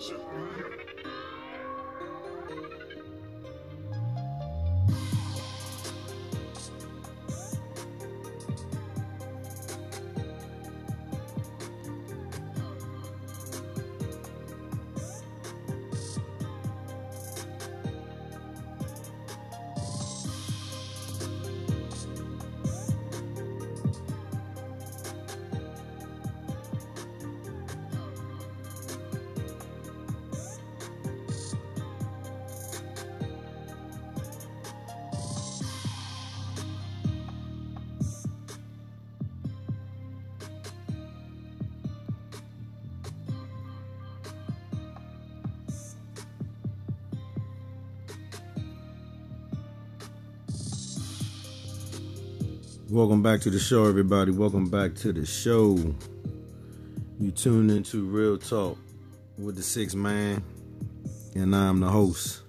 是。Welcome back to the show, everybody. Welcome back to the show. You tuned into Real Talk with the Six Man, and I'm the host,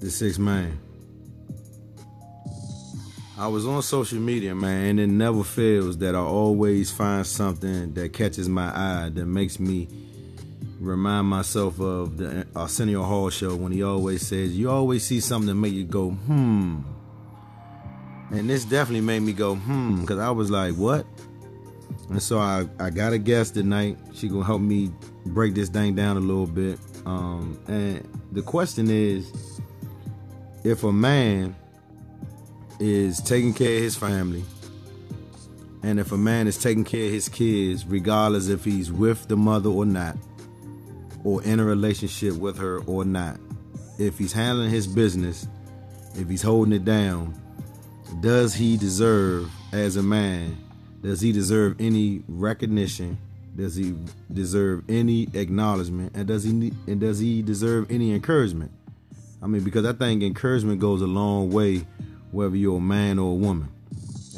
the Six Man. I was on social media, man, and it never fails that I always find something that catches my eye that makes me remind myself of the Arsenio Hall show when he always says, You always see something that make you go, hmm and this definitely made me go, hmm, because I was like, what? And so I, I got a guest tonight. She gonna help me break this thing down a little bit. Um, and the question is, if a man is taking care of his family, and if a man is taking care of his kids, regardless if he's with the mother or not, or in a relationship with her or not, if he's handling his business, if he's holding it down, does he deserve as a man does he deserve any recognition? Does he deserve any acknowledgement? And does he and does he deserve any encouragement? I mean because i think encouragement goes a long way whether you're a man or a woman.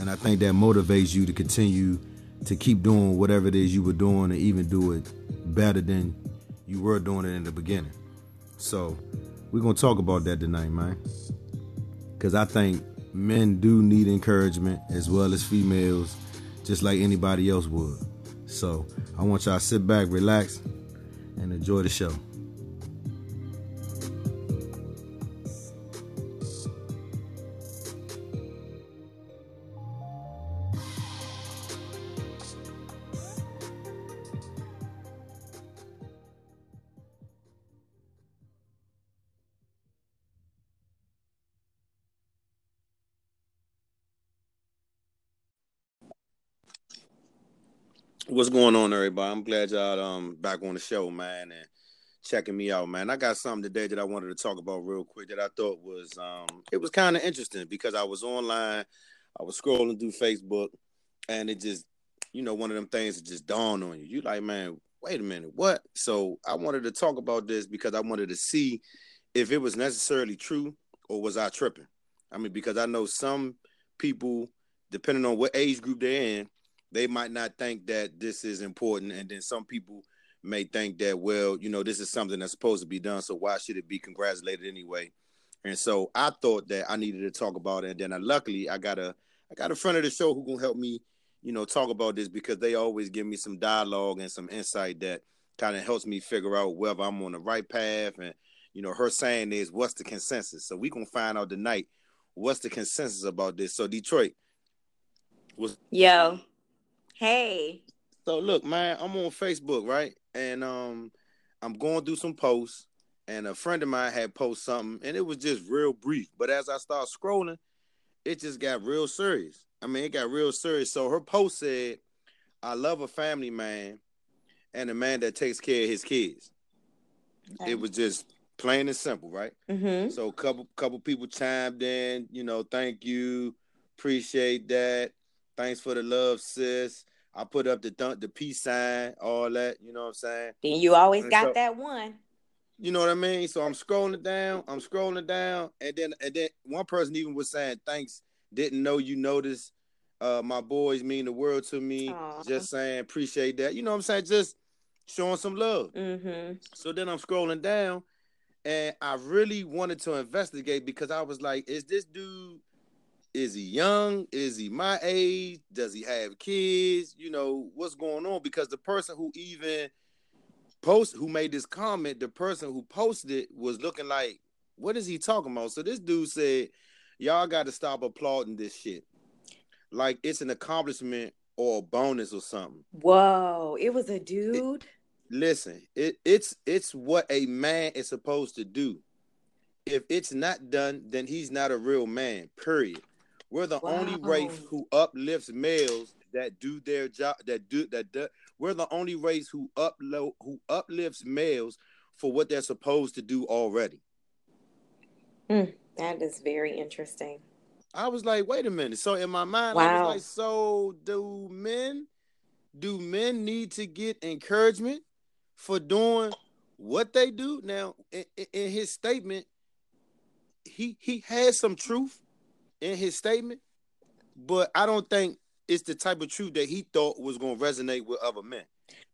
And i think that motivates you to continue to keep doing whatever it is you were doing and even do it better than you were doing it in the beginning. So we're gonna talk about that tonight man. Because i think men do need encouragement as well as females, just like anybody else would. So I want y'all to sit back, relax, and enjoy the show. What's going on, everybody? I'm glad y'all um back on the show, man, and checking me out, man. I got something today that I wanted to talk about real quick that I thought was um it was kind of interesting because I was online, I was scrolling through Facebook, and it just you know one of them things that just dawned on you. You like, man, wait a minute, what? So I wanted to talk about this because I wanted to see if it was necessarily true or was I tripping. I mean, because I know some people, depending on what age group they're in they might not think that this is important and then some people may think that well you know this is something that's supposed to be done so why should it be congratulated anyway? And so i thought that i needed to talk about it and then I, luckily i got a i got a friend of the show who can help me you know talk about this because they always give me some dialogue and some insight that kind of helps me figure out whether i'm on the right path and you know her saying is what's the consensus? So we gonna find out tonight what's the consensus about this. So detroit was yo Hey. So look, man, I'm on Facebook, right? And um I'm going through some posts and a friend of mine had posted something and it was just real brief. But as I start scrolling, it just got real serious. I mean, it got real serious. So her post said, I love a family man and a man that takes care of his kids. Okay. It was just plain and simple, right? Mm-hmm. So a couple couple people chimed in, you know, thank you, appreciate that. Thanks for the love, sis. I put up the th- the peace sign, all that. You know what I'm saying? Then you always and got so, that one. You know what I mean? So I'm scrolling down. I'm scrolling down, and then and then one person even was saying, "Thanks, didn't know you noticed. Uh, my boys mean the world to me. Aww. Just saying, appreciate that. You know what I'm saying? Just showing some love. Mm-hmm. So then I'm scrolling down, and I really wanted to investigate because I was like, is this dude? Is he young? Is he my age? Does he have kids? You know, what's going on? Because the person who even post who made this comment, the person who posted it was looking like, what is he talking about? So this dude said, Y'all got to stop applauding this shit. Like it's an accomplishment or a bonus or something. Whoa, it was a dude. It, listen, it, it's it's what a man is supposed to do. If it's not done, then he's not a real man. Period. We're the wow. only race who uplifts males that do their job. That do that. Do, we're the only race who upload who uplifts males for what they're supposed to do already. Mm, that is very interesting. I was like, wait a minute. So in my mind, wow. I was like, so do men do men need to get encouragement for doing what they do? Now, in, in his statement, he he has some truth in his statement, but I don't think it's the type of truth that he thought was going to resonate with other men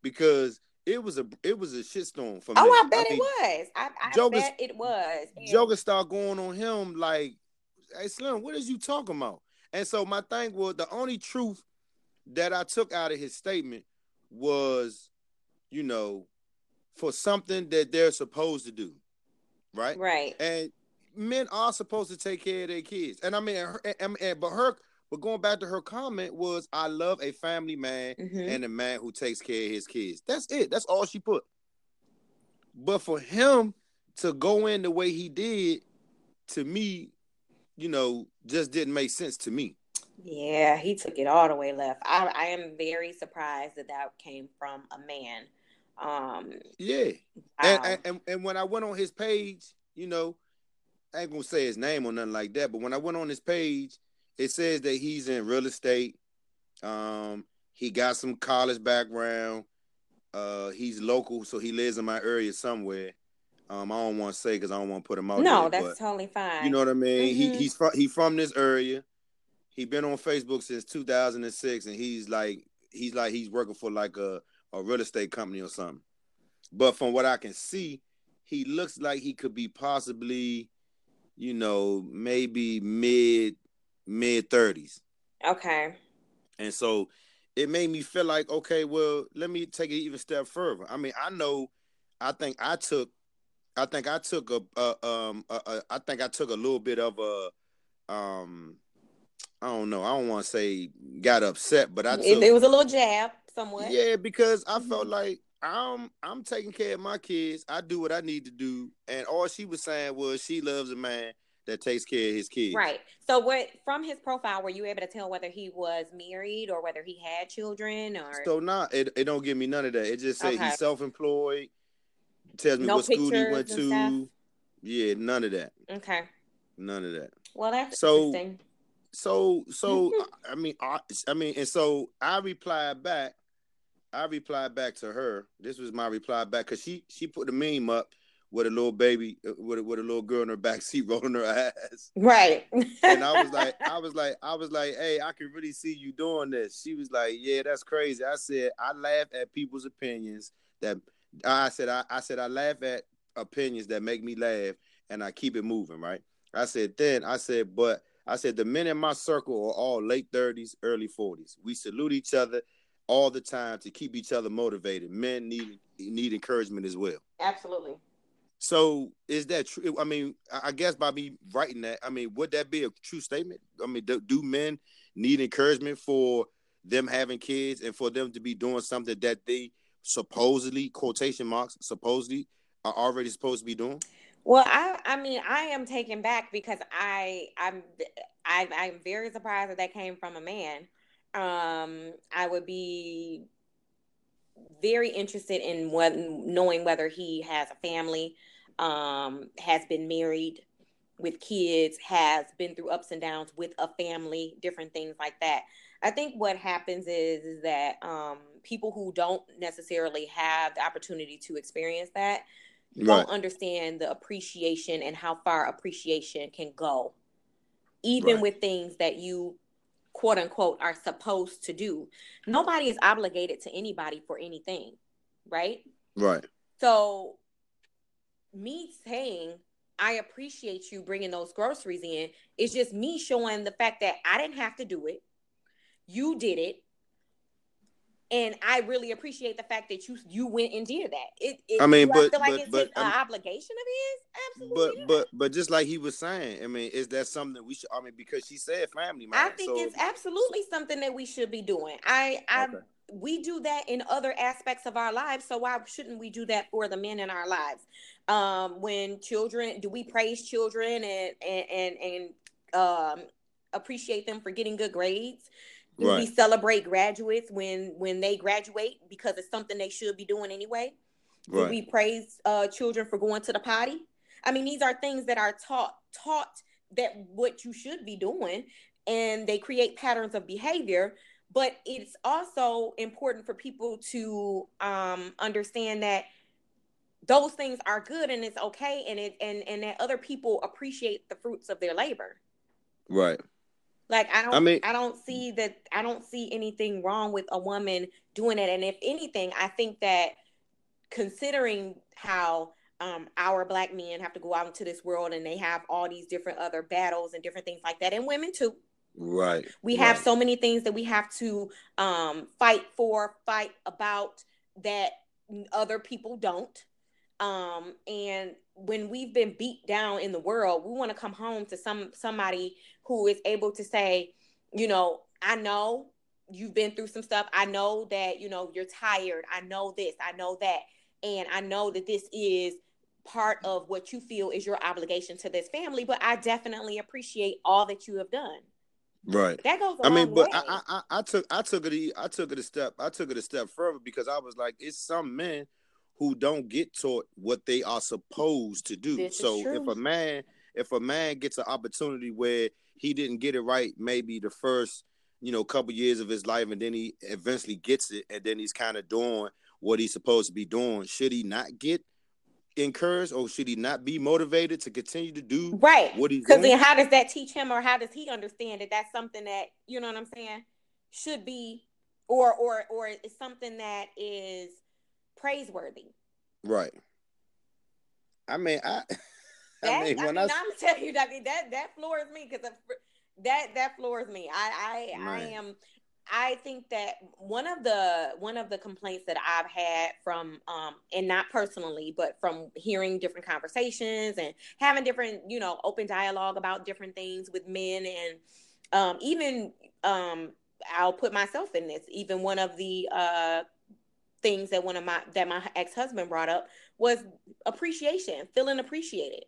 because it was a it was a shitstorm for me. Oh, I bet I mean, it was. I, I Joker, bet it was. Joker started going on him like, "Hey Slim, what is you talking about?" And so my thing was the only truth that I took out of his statement was, you know, for something that they're supposed to do, right? Right. And men are supposed to take care of their kids. And I mean, and, and, but her, but going back to her comment was, I love a family man mm-hmm. and a man who takes care of his kids. That's it. That's all she put. But for him to go in the way he did, to me, you know, just didn't make sense to me. Yeah, he took it all the way left. I, I am very surprised that that came from a man. Um, yeah, wow. and, and and when I went on his page, you know, I ain't gonna say his name or nothing like that, but when I went on his page, it says that he's in real estate. Um, he got some college background. Uh, he's local, so he lives in my area somewhere. Um, I don't want to say because I don't want to put him out. No, there, that's totally fine. You know what I mean? Mm-hmm. He he's from he from this area. He been on Facebook since 2006, and he's like he's like he's working for like a a real estate company or something. But from what I can see, he looks like he could be possibly you know, maybe mid mid thirties. Okay. And so it made me feel like, okay, well, let me take it even step further. I mean, I know, I think I took, I think I took a, a um, a, a, I think I took a little bit of a, um, I don't know, I don't want to say got upset, but I took, it, it, was a little jab somewhat. Yeah, because I mm-hmm. felt like I'm I'm taking care of my kids. I do what I need to do, and all she was saying was she loves a man that takes care of his kids. Right. So, what from his profile were you able to tell whether he was married or whether he had children or? So nah, it, it don't give me none of that. It just says okay. he's self employed. Tells me no what school he went to. Stuff? Yeah, none of that. Okay. None of that. Well, that's so, interesting. So so I mean I, I mean and so I replied back I replied back to her. This was my reply back because she she put the meme up with a little baby uh, with a, with a little girl in her back seat rolling her ass. Right. and I was like, I was like, I was like, hey, I can really see you doing this. She was like, yeah, that's crazy. I said, I laugh at people's opinions that I said, I, I said, I laugh at opinions that make me laugh and I keep it moving. Right. I said, then I said, but I said, the men in my circle are all late 30s, early 40s. We salute each other all the time to keep each other motivated. Men need need encouragement as well. Absolutely. So is that true? I mean, I guess by me writing that, I mean, would that be a true statement? I mean, do, do men need encouragement for them having kids and for them to be doing something that they supposedly quotation marks supposedly are already supposed to be doing? Well, I I mean I am taken back because I I'm I, I'm very surprised that that came from a man um, I would be very interested in what knowing whether he has a family, um, has been married with kids, has been through ups and downs with a family, different things like that. I think what happens is is that um, people who don't necessarily have the opportunity to experience that right. don't understand the appreciation and how far appreciation can go, even right. with things that you quote unquote are supposed to do. Nobody is obligated to anybody for anything, right? Right. So, me saying I appreciate you bringing those groceries in is just me showing the fact that I didn't have to do it. You did it. And I really appreciate the fact that you you went and did that. It, it I mean, but I feel like but, it's but an obligation of his. Absolutely, but but but just like he was saying, I mean, is that something that we should? I mean, because she said family, man. I think so, it's absolutely something that we should be doing. I I Okay. we do that in other aspects of our lives, so why shouldn't we do that for the men in our lives? Um, when children, do we praise children and and and, and um, appreciate them for getting good grades? Do we celebrate graduates when when they graduate because it's something they should be doing anyway? Do right, we praise uh, children for going to the potty? I mean, these are things that are taught taught that what you should be doing, and they create patterns of behavior. But it's also important for people to um, understand that those things are good and it's okay, and it and and that other people appreciate the fruits of their labor. right. Like I don't I mean, I, don't see that I don't see anything wrong with a woman doing it. And if anything, I think that considering how um, our black men have to go out into this world and they have all these different other battles and different things like that, and women too. Right. We have right. so many things that we have to um, fight for, fight about that other people don't. Um, and when we've been beat down in the world, we want to come home to some somebody who is able to say, you know, I know you've been through some stuff. I know that you know you're tired. I know this. I know that, and I know that this is part of what you feel is your obligation to this family. But I definitely appreciate all that you have done. Right. That goes. I I mean, but I, I I- I took I took it I took it a step I took it a step further because I was like, it's some men who don't get taught what they are supposed to do. This so if a man if a man gets an opportunity where he didn't get it right, maybe the first you know couple years of his life, and then he eventually gets it, and then he's kind of doing what he's supposed to be doing. Should he not get encouraged, or should he not be motivated to continue to do right. what he's Because doing? then, how does that teach him, or how does he understand that that's something that you know what I'm saying should be, or or or is something that is praiseworthy? Right. I mean, I. That, I mean, when I, I'm telling you, mean, that that floors me because that that floors me. I I, I am. I think that one of the one of the complaints that I've had from um and not personally, but from hearing different conversations and having different you know open dialogue about different things with men and um even um I'll put myself in this. Even one of the uh things that one of my that my ex husband brought up was appreciation, feeling appreciated.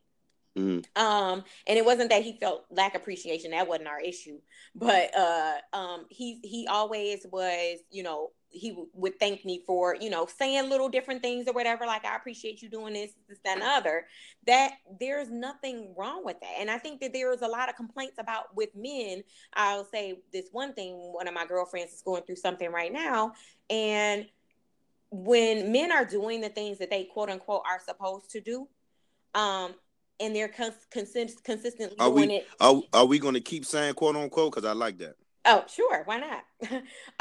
Mhm. Um, and it wasn't that he felt lack appreciation, that wasn't our issue. But uh um he he always was, you know, he w- would thank me for, you know, saying little different things or whatever, like I appreciate you doing this, this, that, and other. That there's nothing wrong with that. And I think that there is a lot of complaints about with men. I'll say this one thing, one of my girlfriends is going through something right now, and when men are doing the things that they quote unquote are supposed to do, um, and they're cons- consist- consistently Are doing we- it. are are we going to keep saying quote unquote? Because I like that. Oh, sure, why not?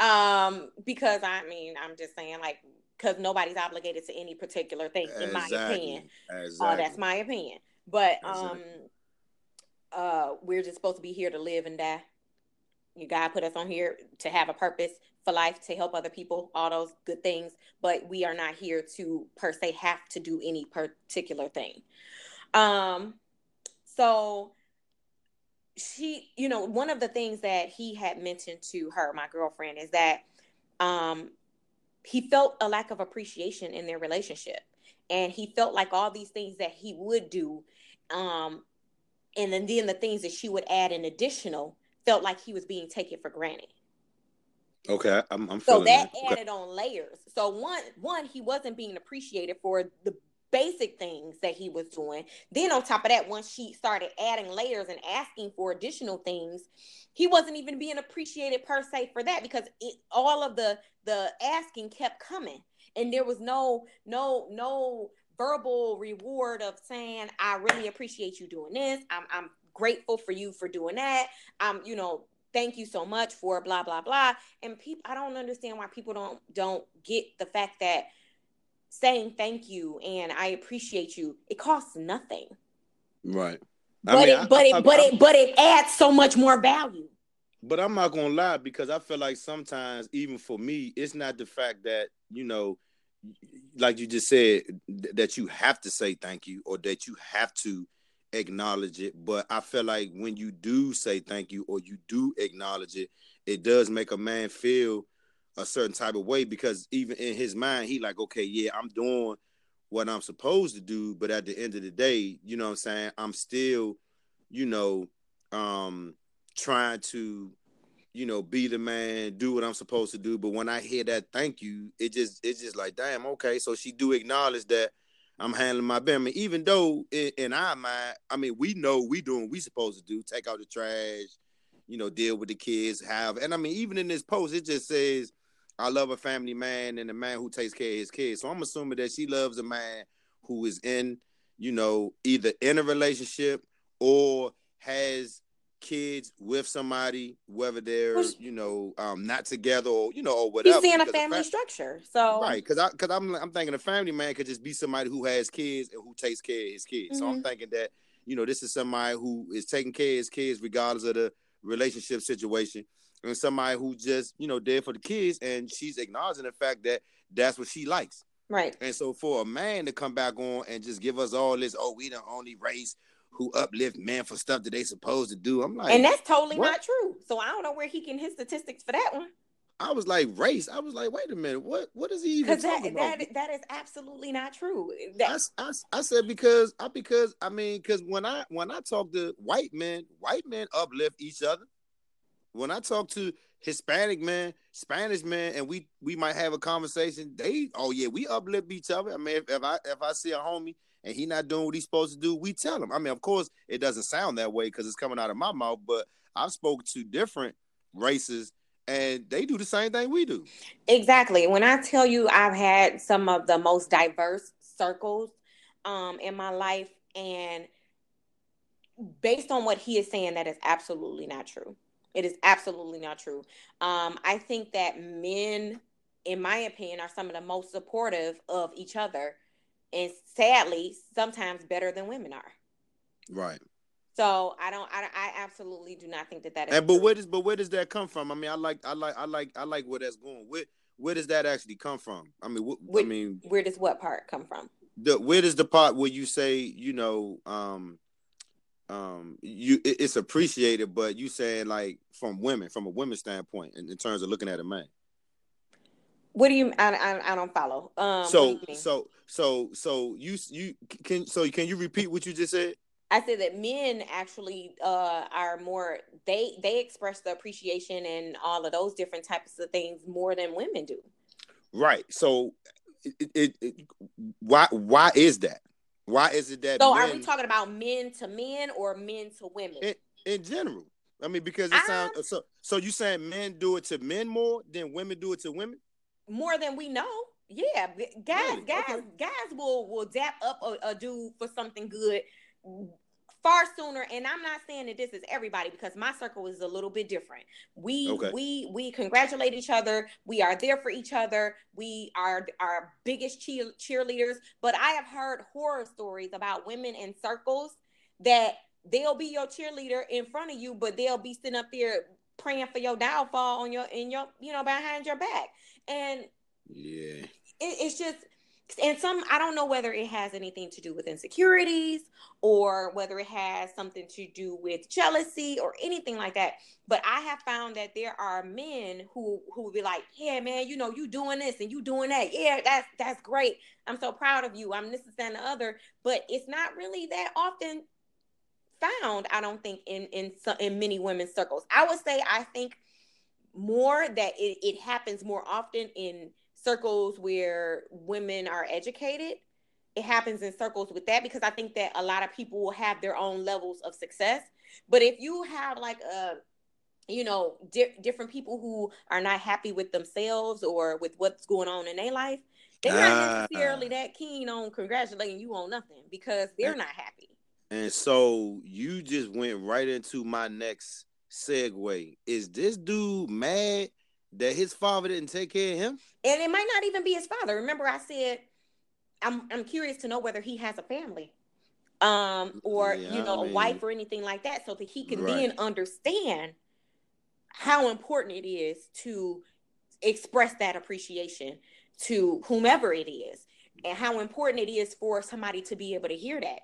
um, because I mean, I'm just saying, like, because nobody's obligated to any particular thing, in my opinion. Exactly. Uh, that's my opinion. But um, Exactly. uh, we're just supposed to be here to live and die. You God put us on here to have a purpose for life, to help other people, all those good things. But we are not here to per se have to do any particular thing. Um, so she, you know, one of the things that he had mentioned to her, my girlfriend, is that um he felt a lack of appreciation in their relationship. And he felt like all these things that he would do, um, and then, then the things that she would add in additional felt like he was being taken for granted. Okay, I'm, I'm So that that. Okay. added on layers. So one, one, he wasn't being appreciated for the basic things that he was doing. Then on top of that, once she started adding layers and asking for additional things, he wasn't even being appreciated per se for that because it, all of the the asking kept coming, and there was no no no verbal reward of saying, "I really appreciate you doing this. I'm I'm grateful for you for doing that. I'm you know." Thank you so much for blah blah blah. And people, I don't understand why people don't don't get the fact that saying thank you and I appreciate you, it costs nothing. Right. But it but it but it but it adds so much more value. But I'm not gonna lie because I feel like sometimes, even for me, it's not the fact that you know, like you just said, that you have to say thank you or that you have to acknowledge it. But I feel like when you do say thank you or you do acknowledge it, it does make a man feel a certain type of way because even in his mind, he like, okay, yeah, I'm doing what I'm supposed to do, but at the end of the day, you know what I'm saying, I'm still, you know, um trying to, you know, be the man, do what I'm supposed to do. But when I hear that thank you, it just it's just like, damn, okay. So she do acknowledge that I'm handling my business. Even though in, in, our mind, I mean, we know we doing we supposed to do, take out the trash, you know, deal with the kids, have and I mean, even in this post, it just says, I love a family man and a man who takes care of his kids. So I'm assuming that she loves a man who is in, you know, either in a relationship or has kids with somebody, whether they're you know um, not together or you know or whatever. He's seeing a family structure, so right because I because I'm I'm thinking a family man could just be somebody who has kids and who takes care of his kids. Mm-hmm. So I'm mm-hmm. thinking that you know this is somebody who is taking care of his kids regardless of the relationship situation, and somebody who just you know there for the kids and she's acknowledging the fact that that's what she likes. Right. And so for a man to come back on and just give us all this, oh, we the only race who uplift men for stuff that they supposed to do. I'm like, and that's totally what? not true. So I don't know where he can his statistics for that one. I was like race. I was like, wait a minute, what what is he even talking that, about? That, that is absolutely not true. That, I, I, I said because I because I mean because when I when I talk to white men, white men uplift each other. When I talk to Hispanic men, Spanish men, and we we might have a conversation. They oh yeah, we uplift each other. I mean, if, if I if I see a homie and he not doing what he's supposed to do, we tell him. I mean, of course, it doesn't sound that way because it's coming out of my mouth, but I've spoke to different races and they do the same thing we do. Exactly. When I tell you I've had some of the most diverse circles um, in my life, and based on what he is saying, that is absolutely not true. It is absolutely not true. Um, I think that men, in my opinion, are some of the most supportive of each other and sadly sometimes better than women are. Right. So i don't i, I absolutely do not think that that is and, but where does but where does that come from? I mean i like i like i like i like where that's going. Where where does that actually come from? I mean wh- where, i mean where does what part come from? The where does the part where you say you know um um you it, it's appreciated but you saying like from women from a women's standpoint in, in terms of looking at a man what do you? I, I, I don't follow. Um, so so so so you you can so can you repeat what you just said? I said that men actually uh, are more they they express the appreciation and all of those different types of things more than women do. Right. So it, it, it why why is that? Why is it that? So men, are we talking about men to men or men to women? In, in general. I mean, because it sounds so. So you saying men do it to men more than women do it to women? More than we know. Yeah, guys, really? guys, okay. guys will will dap up a, a dude for something good far sooner and i'm not saying that this is everybody because my circle is a little bit different we okay. we we congratulate each other we are there for each other we are our biggest cheer, cheerleaders but i have heard horror stories about women in circles that they'll be your cheerleader in front of you but they'll be sitting up there praying for your downfall on your in your you know behind your back and yeah, it, it's just and some I don't know whether it has anything to do with insecurities or whether it has something to do with jealousy or anything like that. But I have found that there are men who who will be like, "Yeah, man, you know, you doing this and you doing that. Yeah, that's that's great. I'm so proud of you. I'm this and the other." But it's not really that often found. I don't think in in in many women's circles. I would say I think more that it, it happens more often in circles where women are educated. It happens in circles with that because i think that a lot of people will have their own levels of success. But if you have like a you know di- different people who are not happy with themselves or with what's going on in their life they're not ah. necessarily that keen on congratulating you on nothing because they're not happy. and so you just went right into my next segue. Is this dude mad that his father didn't take care of him? And it might not even be his father. Remember, I said I'm I'm curious to know whether he has a family, um, or yeah, you know, I mean, a wife or anything like that, so that he can right. then understand how important it is to express that appreciation to whomever it is and how important it is for somebody to be able to hear that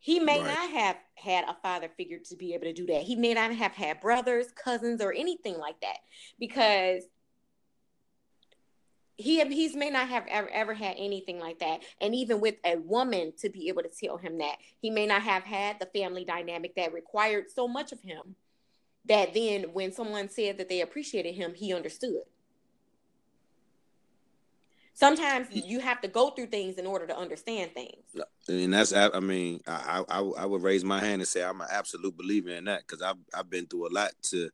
he may right. not have had a father figure to be able to do that. He may not have had brothers cousins or anything like that because he he's may not have ever ever had anything like that. And even with a woman to be able to tell him that he may not have had the family dynamic that required so much of him that then when someone said that they appreciated him he understood sometimes you have to go through things in order to understand things and that's i mean i i, I would raise my hand and say i'm an absolute believer in that because i've, I've been through a lot to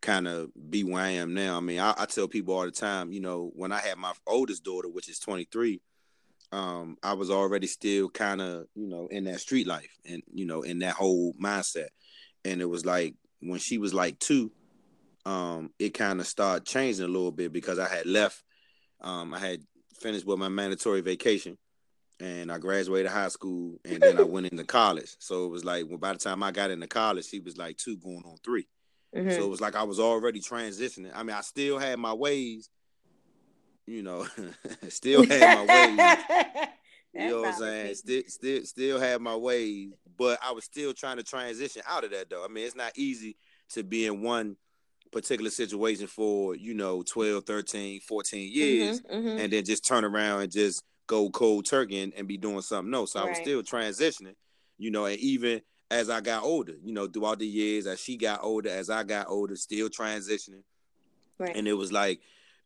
kind of be where I am now. I mean, I, I, tell people all the time, you know, when I had my oldest daughter, which is 23, um, I was already still kind of, you know, in that street life and, you know, in that whole mindset. And it was like when she was like two, um, it kind of started changing a little bit because I had left. Um, I had finished with my mandatory vacation and I graduated high school and then I went into college. So it was like well, by the time I got into college, he was like two going on three. Mm-hmm. So it was like I was already transitioning. I mean, I still had my ways, you know, still had my ways. you know what I'm saying? Still, still, still had my ways, but I was still trying to transition out of that though. I mean, it's not easy to be in one particular situation for, you know, 12, 13, 14 years mm-hmm, mm-hmm. and then just turn around and just go cold turkey and, and be doing something else. So right. I was still transitioning, you know, and even as I got older, you know, throughout the years, as she got older, as I got older, still transitioning. Right. And it was like,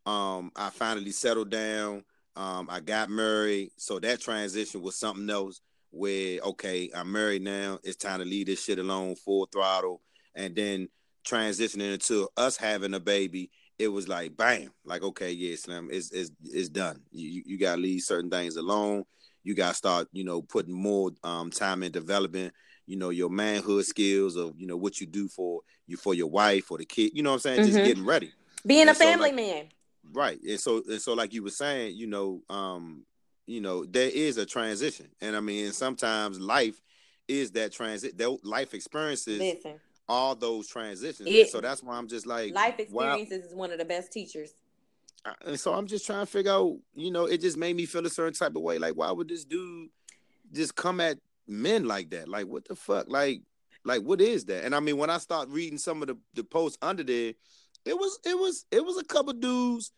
um, I finally settled down. Um, I got married. So that transition was something else where, okay, I'm married now. It's time to leave this shit alone, full throttle. And then transitioning into us having a baby, it was like, bam, like, okay, yeah, Slim, it's, it's, it's done. You, you got to leave certain things alone. You got to start, you know, putting more um, time in developing, you know your manhood skills of you know what you do for you for your wife or the kid you know what i'm saying mm-hmm. just getting ready being and a family like, man right and so and so like you were saying you know um you know there is a transition and i mean sometimes life is that transit that life experiences Listen, all those transitions it, so that's why i'm just like life experiences wow. is one of the best teachers and so i'm just trying to figure out you know it just made me feel a certain type of way like why would this dude just come at men like that. Like, what the fuck? Like, like what is that? And I mean, when I start reading some of the, the posts under there, it was it was it was a couple dudes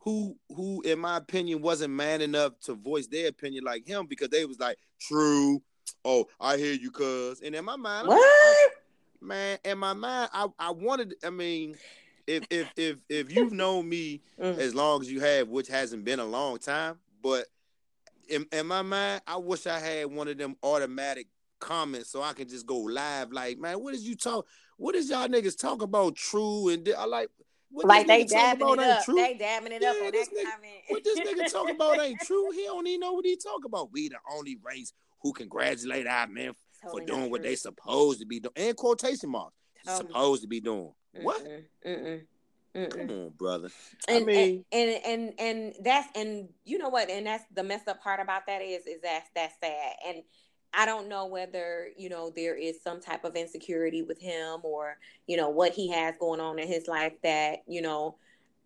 who who in my opinion wasn't man enough to voice their opinion like him because they was like, true. Oh, I hear you, cuz. And in my mind, what? I, man, in my mind, I, I wanted, I mean, if if if if you've known me mm. as long as you have, which hasn't been a long time, but in, in my mind, I wish I had one of them automatic comments so I can just go live. Like, man, what is you talk? What is y'all niggas talk about? True and I like. What like they dabbing it up. True. They dabbing it yeah, up on this that nigga, comment. what this nigga talk about ain't true. He don't even know what he talk about. We the only race who congratulate our men totally for doing what they supposed to be doing. And quotation marks. Totally. Supposed to be doing. Mm-mm. What? Mm-mm. Mm-mm. Come on, brother. And, I mean, and, and and and that's and you know what? And that's the messed up part about that is is that that's sad. And I don't know whether you know there is some type of insecurity with him or you know what he has going on in his life that you know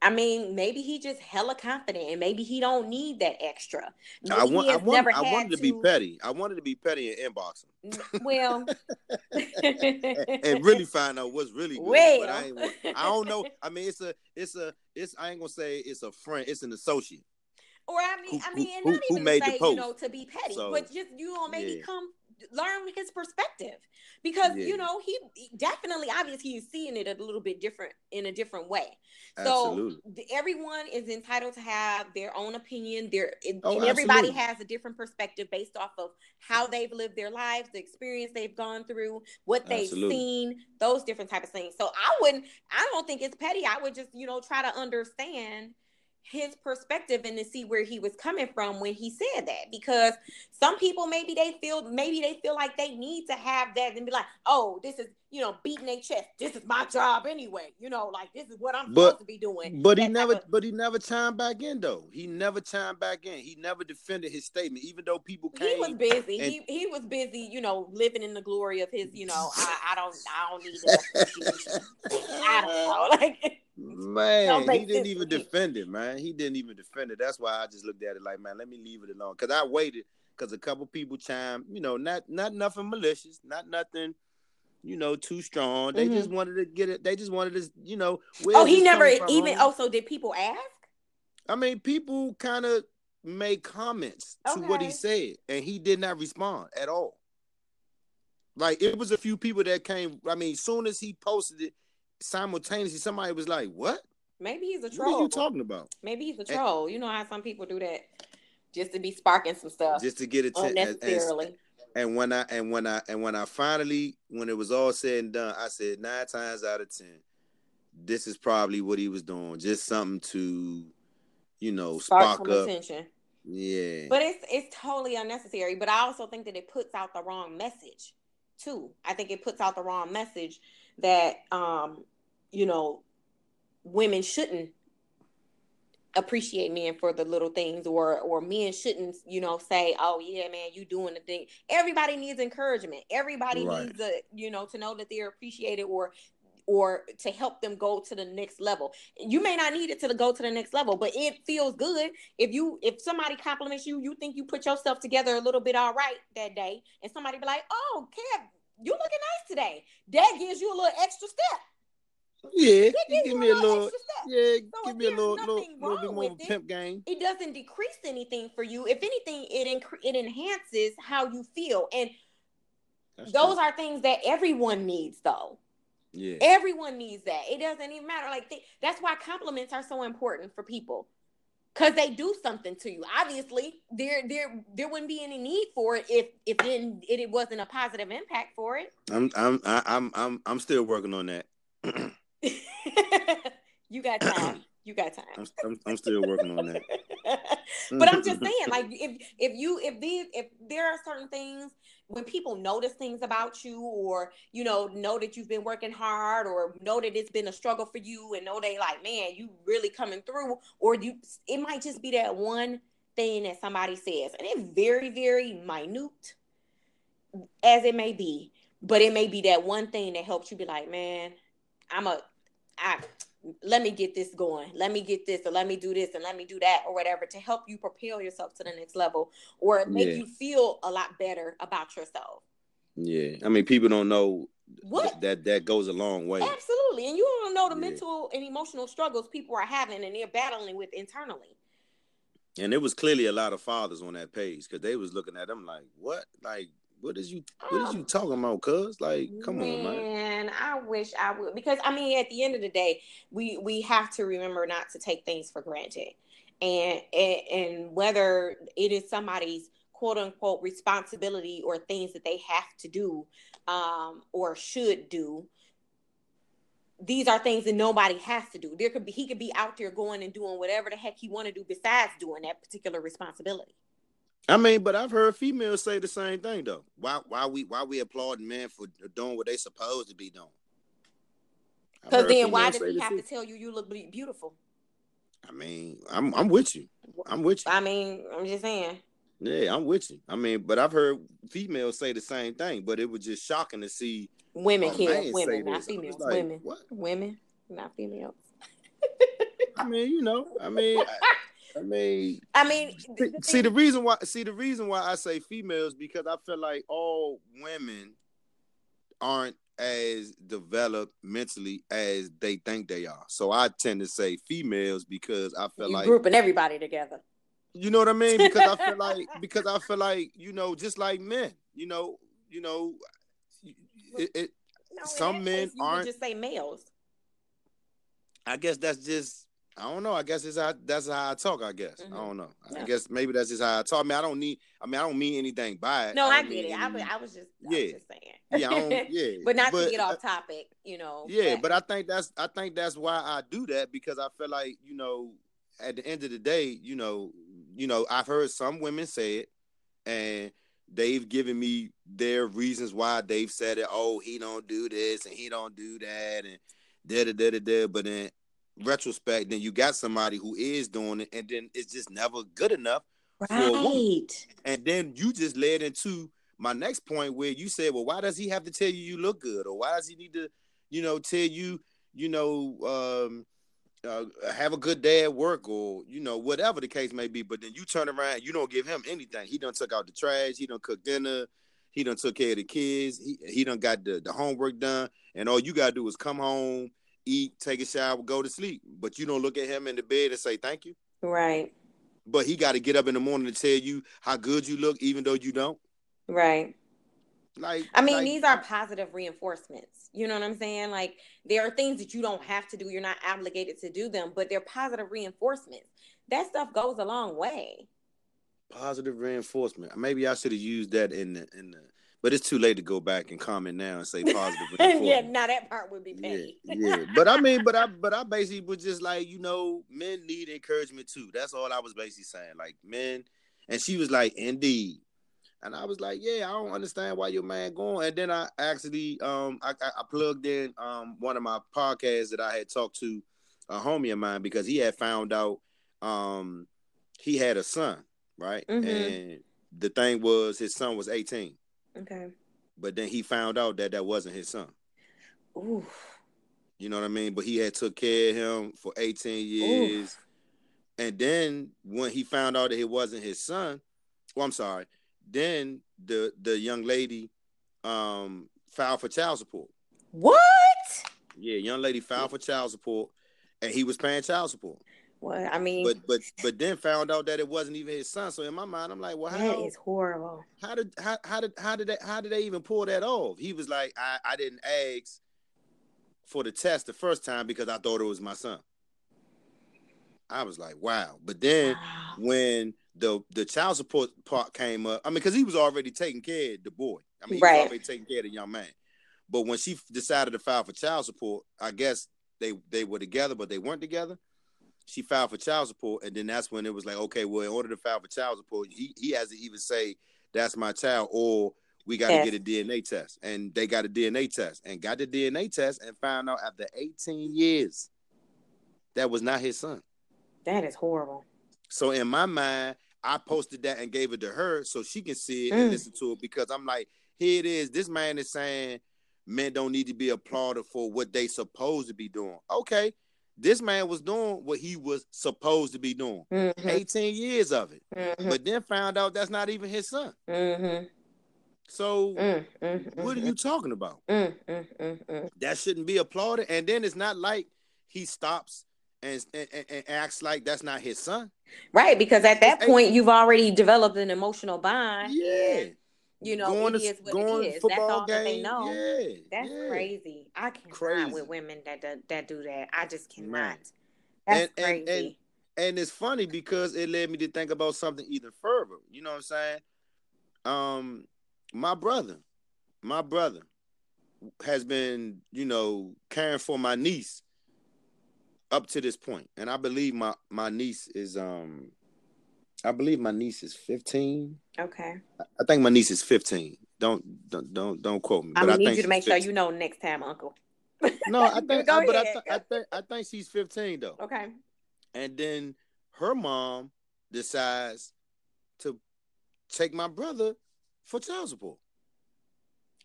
I mean, maybe he just hella confident, and maybe he don't need that extra. Maybe I want, I, want, I wanted to, to, be petty. I wanted to be petty and inbox him. Well, and, and, really find out what's really good. Well. But I, ain't, I don't know. I mean, it's a, it's a, it's. I ain't gonna say it's a friend. It's an associate. Or I mean, who, I mean, who, not who, even to say, you know, to be petty, so, but just you know, maybe yeah. come learn his perspective because yeah. you know he, definitely obviously he's seeing it a little bit different in a different way absolutely. so everyone is entitled to have their own opinion there oh, and everybody absolutely. has a different perspective based off of how they've lived their lives the experience they've gone through what they've absolutely. seen those different type of things so i wouldn't i don't think it's petty i would just you know try to understand his perspective and to see where he was coming from when he said that because some people maybe they feel maybe they feel like they need to have that and be like oh this is you know beating their chest. This is my job anyway. You know like this is what i'm but, supposed to be doing. but he never of, but he never chimed back in though. He never chimed back in. He never defended his statement even though people came he was busy. and, he, he was busy you know living in the glory of his you know i, I don't i don't need that i don't know like Man, he didn't even defend it, man. He didn't even defend it. That's why I just looked at it like, man, let me leave it alone. Cause I waited because a couple people chimed, you know, not not nothing malicious, not nothing, you know, too strong. They mm-hmm. just wanted to get it. They just wanted to, you know. Oh, he never even. Oh, so did people ask? I mean, people kind of made comments okay. to what he said, and he did not respond at all. Like it was a few people that came. I mean, soon as he posted it, simultaneously somebody was like, "What?" Maybe he's a troll. What are you talking about? Maybe he's a troll. And, you know how some people do that just to be sparking some stuff, just to get attention unnecessarily. And, and when I and when I and when I finally when it was all said and done, I said nine times out of ten, this is probably what he was doing, just something to, you know, spark, spark up attention. Yeah, but it's it's totally unnecessary. But I also think that it puts out the wrong message too. I think it puts out the wrong message that um, you know, women shouldn't appreciate men for the little things or or men shouldn't you know say oh yeah man you doing the thing. Everybody needs encouragement. Everybody right. needs a you know to know that they're appreciated or or to help them go to the next level. You may not need it to go to the next level but it feels good. If you if somebody compliments you you think you put yourself together a little bit all right that day and somebody be like oh kev you looking nice today. That gives you a little extra step. Yeah, give me a little. Yeah, so give me a little, little, little bit more pimp game. It doesn't decrease anything for you. If anything, it inc- it enhances how you feel, and That's those true. are things that everyone needs, though. Yeah, everyone needs that. It doesn't even matter. Like th- that's why compliments are so important for people because they do something to you. Obviously, there there there wouldn't be any need for it if if then it, it wasn't a positive impact for it. I'm I'm I'm I'm I'm still working on that. you got time. You got time. I'm, I'm, I'm still working on that. but I'm just saying, like, if if you if these if there are certain things when people notice things about you or you know know that you've been working hard or know that it's been a struggle for you and know they like man you really coming through or you it might just be that one thing that somebody says and it's very very minute as it may be but it may be that one thing that helps you be like man i'm a i let me get this going. Let me get this or let me do this and let me do that or whatever to help you propel yourself to the next level or make yeah. you feel a lot better about yourself. Yeah. I mean people don't know what? that that goes a long way. Absolutely. And you don't know the yeah. mental and emotional struggles people are having and they're battling with internally. And there was clearly a lot of fathers on that page because they was looking at them like what? Like what is you what is you talking about, cuz? Like, come man, on, man. I wish I would because I mean at the end of the day, we we have to remember not to take things for granted. And and, and whether it is somebody's quote unquote responsibility or things that they have to do um, or should do these are things that nobody has to do there could be he could be out there going and doing whatever the heck he want to do besides doing that particular responsibility I mean, but I've heard females say the same thing though. Why why we why we applaud men for doing what they supposed to be doing? Because then why did he have too. to tell you you look beautiful? I mean, I'm I'm with you. I'm with you. I mean, I'm just saying. Yeah, I'm with you. I mean, but I've heard females say the same thing, but it was just shocking to see women kill women, not females. Like, women, what? women, not females. I mean, you know, I mean, I mean, I mean, the see the reason why. See the reason why I say females because I feel like all women aren't as developed mentally as they think they are. So I tend to say females because I feel you like grouping everybody together. You know what I mean? Because I feel like because I feel like you know just like men, you know, you know, it. it no, some men aren't just say males. I guess that's just I don't know. I guess it's how that's how I talk. I guess mm-hmm. I don't know. Yeah. I guess maybe that's just how I talk. I mean, I don't need. I mean, I don't mean anything by it. No, I, I get it. I, I, was just. Yeah. Was just saying. yeah. yeah. but not but, to get off topic. You know. Yeah, but, but I think that's. I think that's why I do that because I feel like you know, at the end of the day, you know, you know, I've heard some women say it, and they've given me their reasons why they've said it. Oh, he don't do this and he don't do that, and da da da da da. But in retrospect, then you got somebody who is doing it, and then it's just never good enough right. And then you just led into my next point where you said, well, why does he have to tell you you look good, or why does he need to, you know, tell you, you know, um, uh, have a good day at work, or you know, whatever the case may be. But then you turn around, you don't give him anything. He done took out the trash. He done cook dinner. He done took care of the kids. He he done got the, the homework done, and all you gotta do is come home, eat, take a shower, go to sleep. But you don't look at him in the bed and say thank you. Right. But he got to get up in the morning to tell you how good you look, even though you don't. Right. Like I mean, like, these are positive reinforcements. You know what I'm saying? Like there are things that you don't have to do. You're not obligated to do them, but they're positive reinforcements. That stuff goes a long way. Positive reinforcement. Maybe I should have used that in the in the but it's too late to go back and comment now and say positive yeah, now that part would be petty. Yeah, yeah. But I mean, but I but I basically was just like, you know, men need encouragement too. That's all I was basically saying. Like men, and she was like, indeed. And I was like, yeah, I don't understand why your man going. And then I actually, um, I, I plugged in um one of my podcasts that I had talked to a homie of mine because he had found out um he had a son, right? Mhm. And the thing was his son was 18. Okay. But then he found out that that wasn't his son. Ooh. You know what I mean? But he had took care of him for 18 years. And then when he found out that it wasn't his son, well, I'm sorry. Then the the young lady um filed for child support. What? Yeah, young lady filed for child support and he was paying child support. Well, I mean, But but but then found out that it wasn't even his son. So in my mind, I'm like, well, that how is horrible. how did how, how did how did they how did they even pull that off? He was like, I, I didn't ask for the test the first time because I thought it was my son. I was like, wow. But then Wow. when the the child support part came up, I mean, because he was already taking care of the boy. I mean, he Right. was already taking care of the young man. But when she decided to file for child support, I guess they they were together, but they weren't together. She filed for child support, and then that's when it was like, okay, well, in order to file for child support, he, he has to even say that's my child, or we got to Yes. get a DNA test. And they got a DNA test, and got the DNA test, and found out after 18 years that was not his son. That is horrible. So in my mind, I posted that and gave it to her so she can see it and Mm. listen to it because I'm like, here it is. This man is saying men don't need to be applauded for what they supposed to be doing. Okay, this man was doing what he was supposed to be doing. Mm-hmm. 18 years of it, Mm-hmm. but then found out that's not even his son. Mm-hmm. So Mm, mm, what are you talking about? mm, mm, mm, mm. That shouldn't be applauded. And then it's not like he stops and and, and- acts like that's not his son. Right, because at that point you've already developed an emotional bond. Yeah. You know, going it to is what going it is. That's football all that they game. know. Yeah, That's yeah. crazy. I cannot Crazy. with women that, that that do that. I just cannot. Man. That's And- and- crazy. And it's funny because it led me to think about something even further. You know what I'm saying? Um, my brother, my brother has been, you know, caring for my niece up to this point. And I believe my my niece is um I believe my niece is 15. okay. I think my niece is 15. Don't don't don't don't quote me. I'm But gonna I need you to make sure you know next time, Uncle. No, I think I, but I, th- I think I think she's 15 though. Okay. And then her mom decides to take my brother for child support.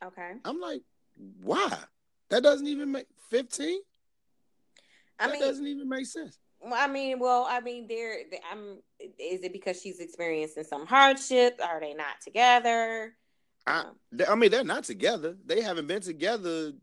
Okay. I'm like, why? That doesn't even make 15. I that mean, doesn't even make sense. I mean, well, I mean, there. I'm. Is it because she's experiencing some hardship? Are they not together? I, Um, I mean, they're not together. They haven't been together.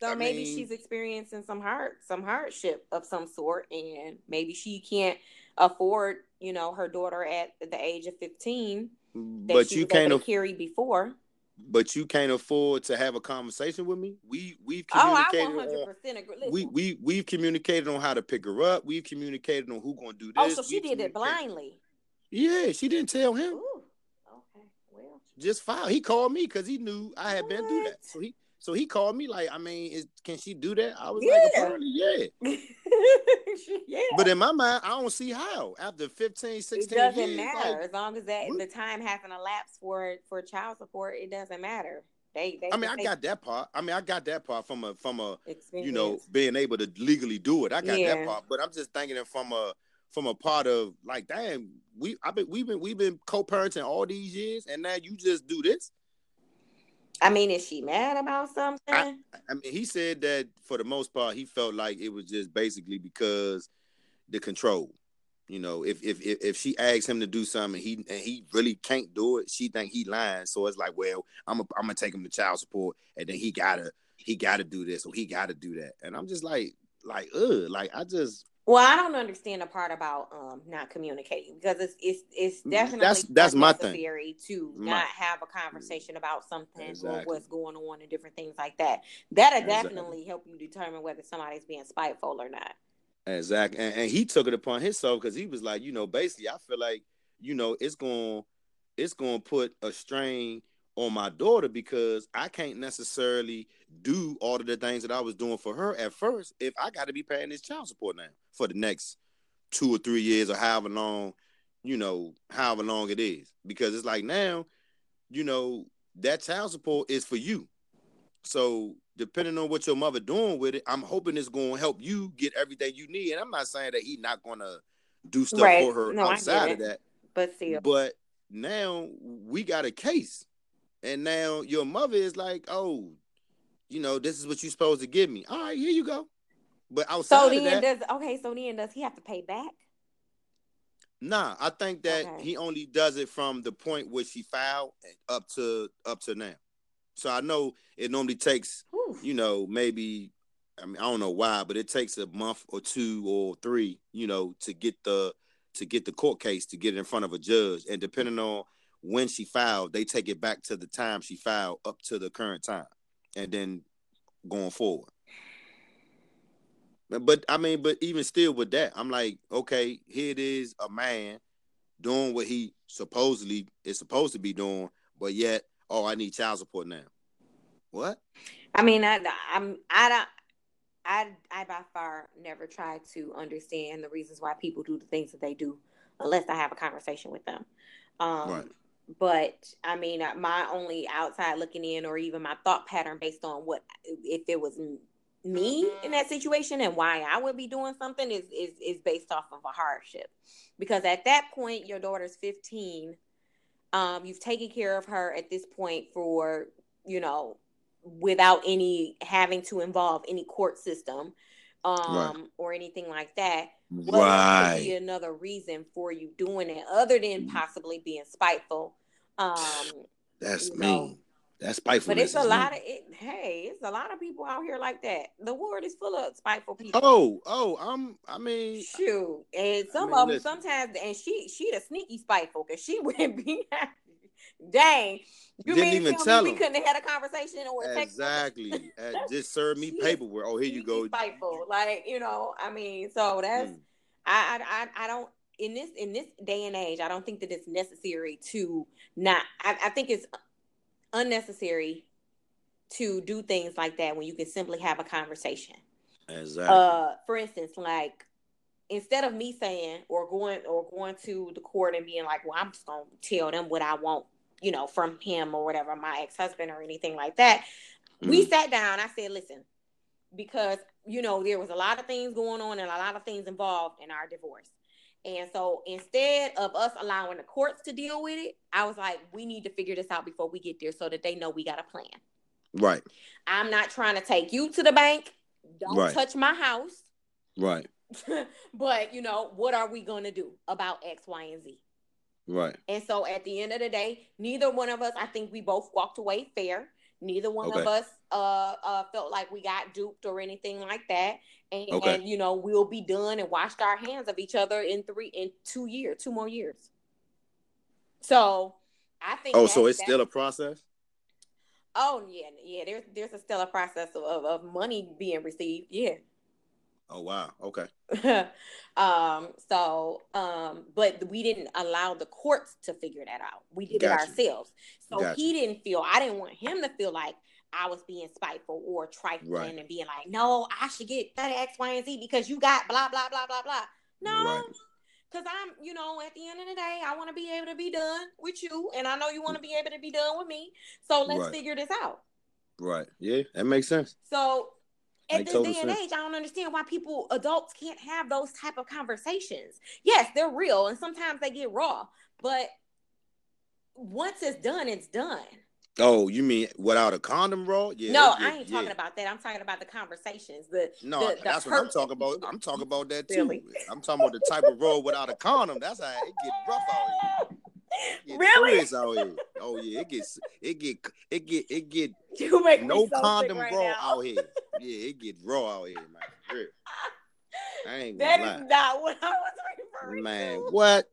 so I maybe mean- she's experiencing some hard, some hardship of some sort, and maybe she can't afford, you know, her daughter at the age of fifteen that But she you was can't. to carry before. But you can't afford to have a conversation with me. We we've communicated. Oh, I communicated. one hundred on- percent agree. we Listen. we we've communicated on how to pick her up. We've communicated on who gonna do oh, this. oh, so she did it blindly. Yeah, she didn't tell him. Ooh. Okay. Well. Just file. He called me because he knew I had been through that. So he so he called me like, I mean, is can she do that? I was Yeah. like, apparently, yeah. yeah. But in my mind, I don't see how. After 15, 16 it doesn't years, matter like, as long as that what? the time hasn't elapsed for for child support. It doesn't matter. They, they I mean, I got that part. I mean, I got that part from a from a experience. you know being able to legally do it. I got that part, but I'm just thinking it from a from a part of like, damn, we I've been we've been we've been co-parenting all these years, and now you just do this. I mean, is she mad about something? I mean, he said that for the most part, he felt like it was just basically because the control. You know, if if if, if she asks him to do something and he and he really can't do it, she think he lying. So it's like, well, I'm a, I'm gonna take him to child support, and then he gotta he gotta do this or he gotta do that, and I'm just like like ugh, like I just Well, I don't understand the part about um not communicating because it's it's it's definitely Mm, That's- that's my thing. necessary to My- not have a conversation about something or what's going on and different things like that. That'll Exactly. definitely help you determine whether somebody's being spiteful or not. Exactly, and, and he took it upon himself because he was like, you know, basically, I feel like, you know, it's going, it's going to put a strain on my daughter because I can't necessarily do all of the things that I was doing for her at first if I got to be paying this child support now for the next two or three years or however long, you know, however long it is. Because it's like now, you know, that child support is for you. So depending on what your mother doing with it, I'm hoping it's going to help you get everything you need. And I'm not saying that he's not going to do stuff Right. for her No, outside of that. But still, But now we got a case, and now your mother is like, "Oh, you know, this is what you're supposed to give me. All right, here you go." But outside so of then that, does okay? So then does he have to pay back? nah, I think that Okay. he only does it from the point where she filed up to up to now. So I know it normally takes Whew. you know, maybe I mean I don't know why, but it takes a month or two or three, you know, to get the to get the court case to get it in front of a judge. And depending on when she filed, they take it back to the time she filed up to the current time. And then going forward. But, I mean, but even still with that, I'm like, okay, here it is, a man doing what he supposedly is supposed to be doing, but yet, oh, I need child support now. What? I mean, I, I'm, I don't, I, I by far never try to understand the reasons why people do the things that they do, unless I have a conversation with them. Um, Right. But I mean, uh, my only outside looking in, or even my thought pattern based on what if it was me in that situation and why I would be doing something is is is based off of a hardship, because at that point your daughter's 15. Um, you've taken care of her at this point for you know without any having to involve any court system um Right. or anything like that what could be Right. another reason for you doing it other than possibly being spiteful um That's mean. know. That's spitefulness. but it's a lot of it hey it's a lot of people out here like that the world is full of spiteful people Oh, oh, I'm. I mean, Shoot, and some mean, of them listen. sometimes, and she she the sneaky spiteful because she wouldn't be. Dang, you Didn't mean even tell, me we couldn't have had a conversation or a exactly. Just serve me paperwork. Oh, here you go. Spiteful, like you know. I mean, so that's Mm. I, I I I don't in this in this day and age. I don't think that it's necessary to not. I, I think it's unnecessary to do things like that when you can simply have a conversation. Exactly. uh for instance like instead of me saying or going or going to the court and being like well i'm just gonna tell them what i want you know from him or whatever my ex-husband or anything like that we Mhm. sat down i said listen because you know there was a lot of things going on and a lot of things involved in our divorce and so instead of us allowing the courts to deal with it i was like we need to figure this out before we get there so that they know we got a plan right. i'm not trying to take you to the bank don't Right. touch my house Right. but you know, what are we gonna do about X, Y, and Z? Right. And so at the end of the day, neither one of us, I think we both walked away fair. Neither one of us uh, uh felt like we got duped or anything like that. And, Okay. and you know, we'll be done and washed our hands of each other in three in two years, two more years. So I think Oh, so it's still a process. oh yeah, yeah, there's there's a still a process of, of, of money being received. Yeah. Oh wow. Okay. um so um but we didn't allow the courts to figure that out we did it ourselves so he didn't feel i didn't want him to feel like i was being spiteful or trifling Right. and being like no i should get that x y and z because you got blah blah blah blah blah No. Right. Cause I'm, you know, at the end of the day, I want to be able to be done with you, and I know you want to be able to be done with me. So let's right. figure this out. Right. Yeah, that makes sense. So at this day and age, I don't understand why people, adults, can't have those type of conversations. Yes, they're real, and sometimes they get raw, but once it's done, it's done. Oh, you mean without a condom, raw? Yeah. No, I ain't yeah. talking about that. I'm talking about the conversations. The no, the, the that's what I'm talking about. I'm talking about that too. Really? I'm talking about the type of roll without a condom. That's how it get rough out here. really? Out here. Oh yeah, it gets it get it get it get you make no so condom right raw now. out here. Yeah, it get raw out here, man. I ain't That is not what I was referring man, to. Man, what?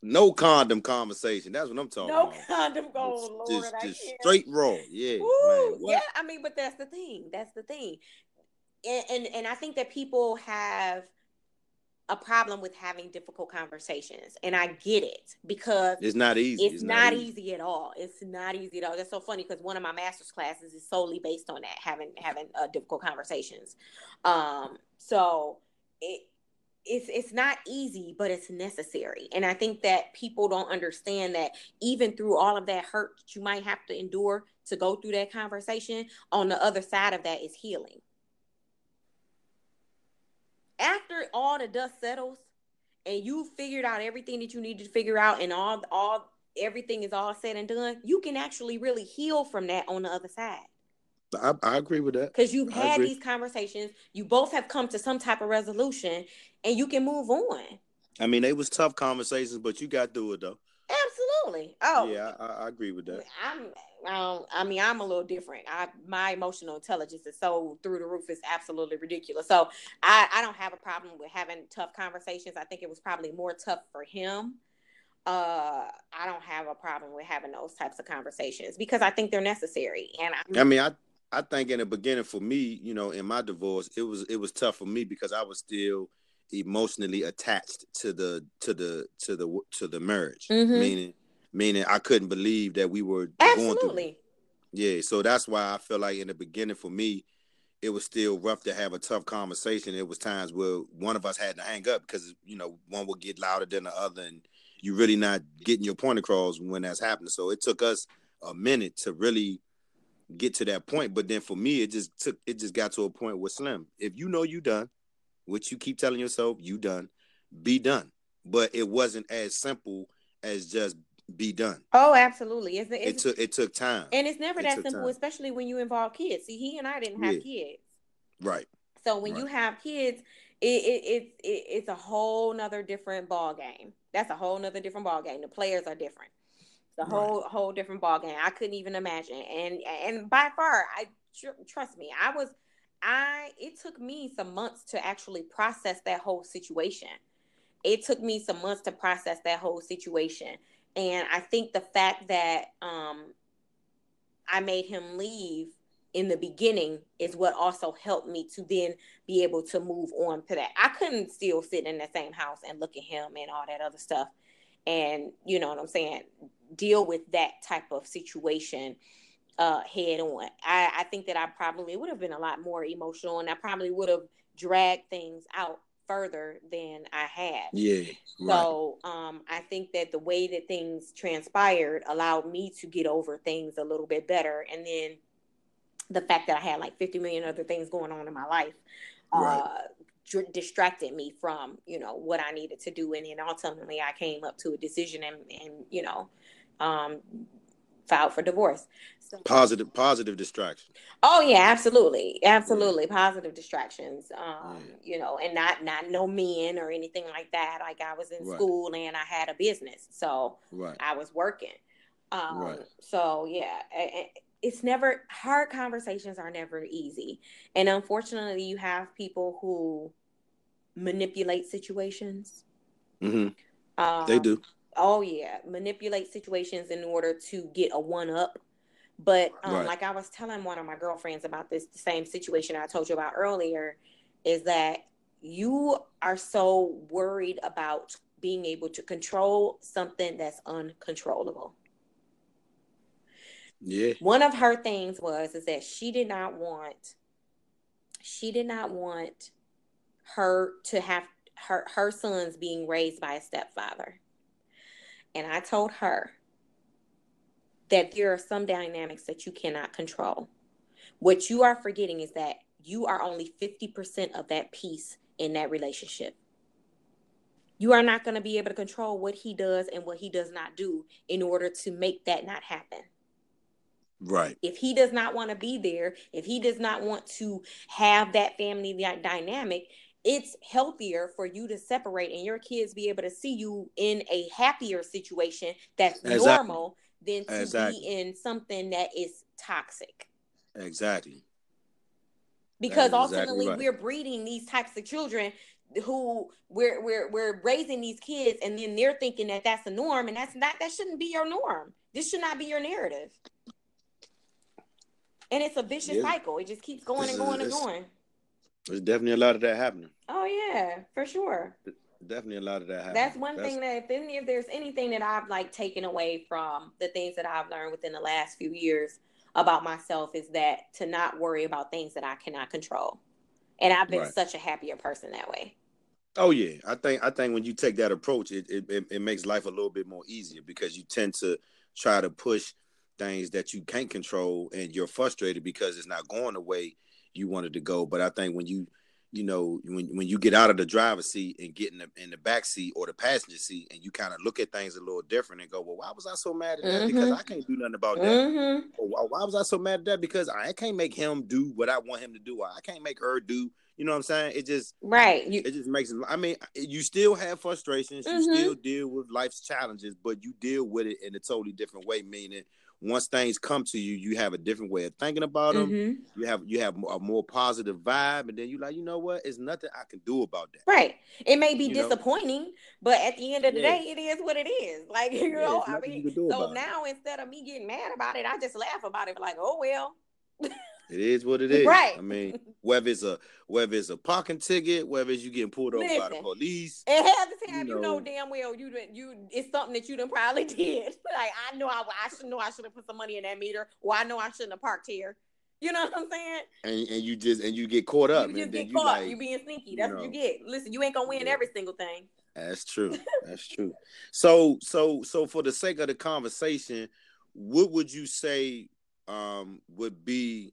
No condom conversation. That's what I'm talking no about. No condom goal, Lord. Just, just straight raw. Yeah. Man, yeah, I mean, but that's the thing. That's the thing. And, and and I think that people have a problem with having difficult conversations and i get it because it's not easy it's, it's not, not easy. easy. at all it's not easy at all that's so funny because one of my master's classes is solely based on that having having uh, difficult conversations um so it it's it's not easy, but it's necessary. And I think that people don't understand that even through all of that hurt that you might have to endure to go through that conversation, on the other side of that is healing. After all the dust settles and you figured out everything that you needed to figure out and all all everything is all said and done, you can actually really heal from that on the other side. I, I agree with that. Because you've had these conversations, you both have come to some type of resolution, and you can move on. I mean, it was tough conversations, but you got through it though. Absolutely. Oh, yeah, I, I agree with that. I'm. Um, I mean, I'm a little different. I my emotional intelligence is so through the roof. It's absolutely ridiculous. So I, I don't have a problem with having tough conversations. I think it was probably more tough for him. Uh, I don't have a problem with having those types of conversations because I think they're necessary. And I, I mean, I I think in the beginning for me, you know, in my divorce, it was it was tough for me because I was still emotionally attached to the to the to the to the marriage. Mm-hmm. Meaning meaning I couldn't believe that we were Absolutely. going through. Yeah, so that's why I feel like in the beginning for me, it was still rough to have a tough conversation. It was times where one of us had to hang up because you know one would get louder than the other, and you're really not getting your point across when that's happening. So it took us a minute to really get to that point. But then for me, it just took it just got to a point with Slim. If you know you done, which you keep telling yourself you done, be done. But it wasn't as simple as just be done. Oh, absolutely. It's, it's, it took it took time, and it's never it that simple, time. especially when you involve kids. See, he and I didn't have yeah. kids, right? So when right. you have kids, it, it, it, it, it's a whole nother different ball game. That's a whole nother different ball game. The players are different the right. whole whole different ball game. I couldn't even imagine. And and by far, I tr- trust me, I was I it took me some months to actually process that whole situation. It took me some months to process that whole situation. And I think the fact that um I made him leave in the beginning is what also helped me to then be able to move on to that. I couldn't still sit in the same house and look at him and all that other stuff and you know what I'm saying, deal with that type of situation uh, head on. I, I think that I probably would have been a lot more emotional and I probably would have dragged things out further than I had. Yeah. So um, I think that the way that things transpired allowed me to get over things a little bit better. And then the fact that I had like 50 million other things going on in my life right. uh, dr- distracted me from you know what I needed to do, and then ultimately I came up to a decision and and you know um, filed for divorce. So, positive positive distraction. Oh yeah, absolutely, absolutely positive distractions. Um, yeah. You know, and not not no men or anything like that. Like I was in right. school and I had a business, so right. I was working. Um, right. So yeah, it's never hard conversations are never easy and unfortunately you have people who manipulate situations mm-hmm. um, they do oh yeah manipulate situations in order to get a one up but um, right. like i was telling one of my girlfriends about this the same situation i told you about earlier is that you are so worried about being able to control something that's uncontrollable yeah. One of her things was is that she did not want she did not want her to have her her son's being raised by a stepfather. And I told her that there are some dynamics that you cannot control. What you are forgetting is that you are only 50% of that piece in that relationship. You are not going to be able to control what he does and what he does not do in order to make that not happen. Right. If he does not want to be there, if he does not want to have that family dynamic, it's healthier for you to separate and your kids be able to see you in a happier situation that's exactly. normal than to exactly. be in something that is toxic. Exactly. Because ultimately right. we're breeding these types of children who we're we're we're raising these kids and then they're thinking that that's the norm and that's not that shouldn't be your norm. This should not be your narrative. And it's a vicious yeah. cycle. It just keeps going and going and going. There's definitely a lot of that happening. Oh yeah, for sure. Definitely a lot of that happening. That's one that's... thing that if any if there's anything that I've like taken away from the things that I've learned within the last few years about myself is that to not worry about things that I cannot control. And I've been right. such a happier person that way. Oh yeah, I think I think when you take that approach, it, it it makes life a little bit more easier because you tend to try to push things that you can't control, and you're frustrated because it's not going the way you wanted to go. But I think when you you know when when you get out of the driver's seat and get in the in the back seat or the passenger seat and you kind of look at things a little different and go well why was i so mad at that mm-hmm. because i can't do nothing about that mm-hmm. or why, why, was i so mad at that because i can't make him do what i want him to do i can't make her do you know what i'm saying it just right you, it just makes it i mean you still have frustrations mm-hmm. you still deal with life's challenges but you deal with it in a totally different way meaning once things come to you, you have a different way of thinking about them. Mm-hmm. You have you have a more positive vibe, and then you like, you know what? It's nothing I can do about that. Right. It may be you disappointing, know? but at the end of the yeah. day, it is what it is. Like you yeah, know, I mean, so now it. instead of me getting mad about it, I just laugh about it. Like, oh well. It is what it is. Right. I mean, whether it's a whether it's a parking ticket, whether it's you getting pulled over Listen, by the police. And half the time, you know, you know damn well you you it's something that you done probably did. Like I know I, I should know I should have put some money in that meter, or I know I shouldn't have parked here. You know what I'm saying? And, and you just and you get caught up. You just get caught. Like, you being sneaky. That's you know, what you get. Listen, you ain't gonna win yeah. every single thing. That's true. That's true. So so so for the sake of the conversation, what would you say um would be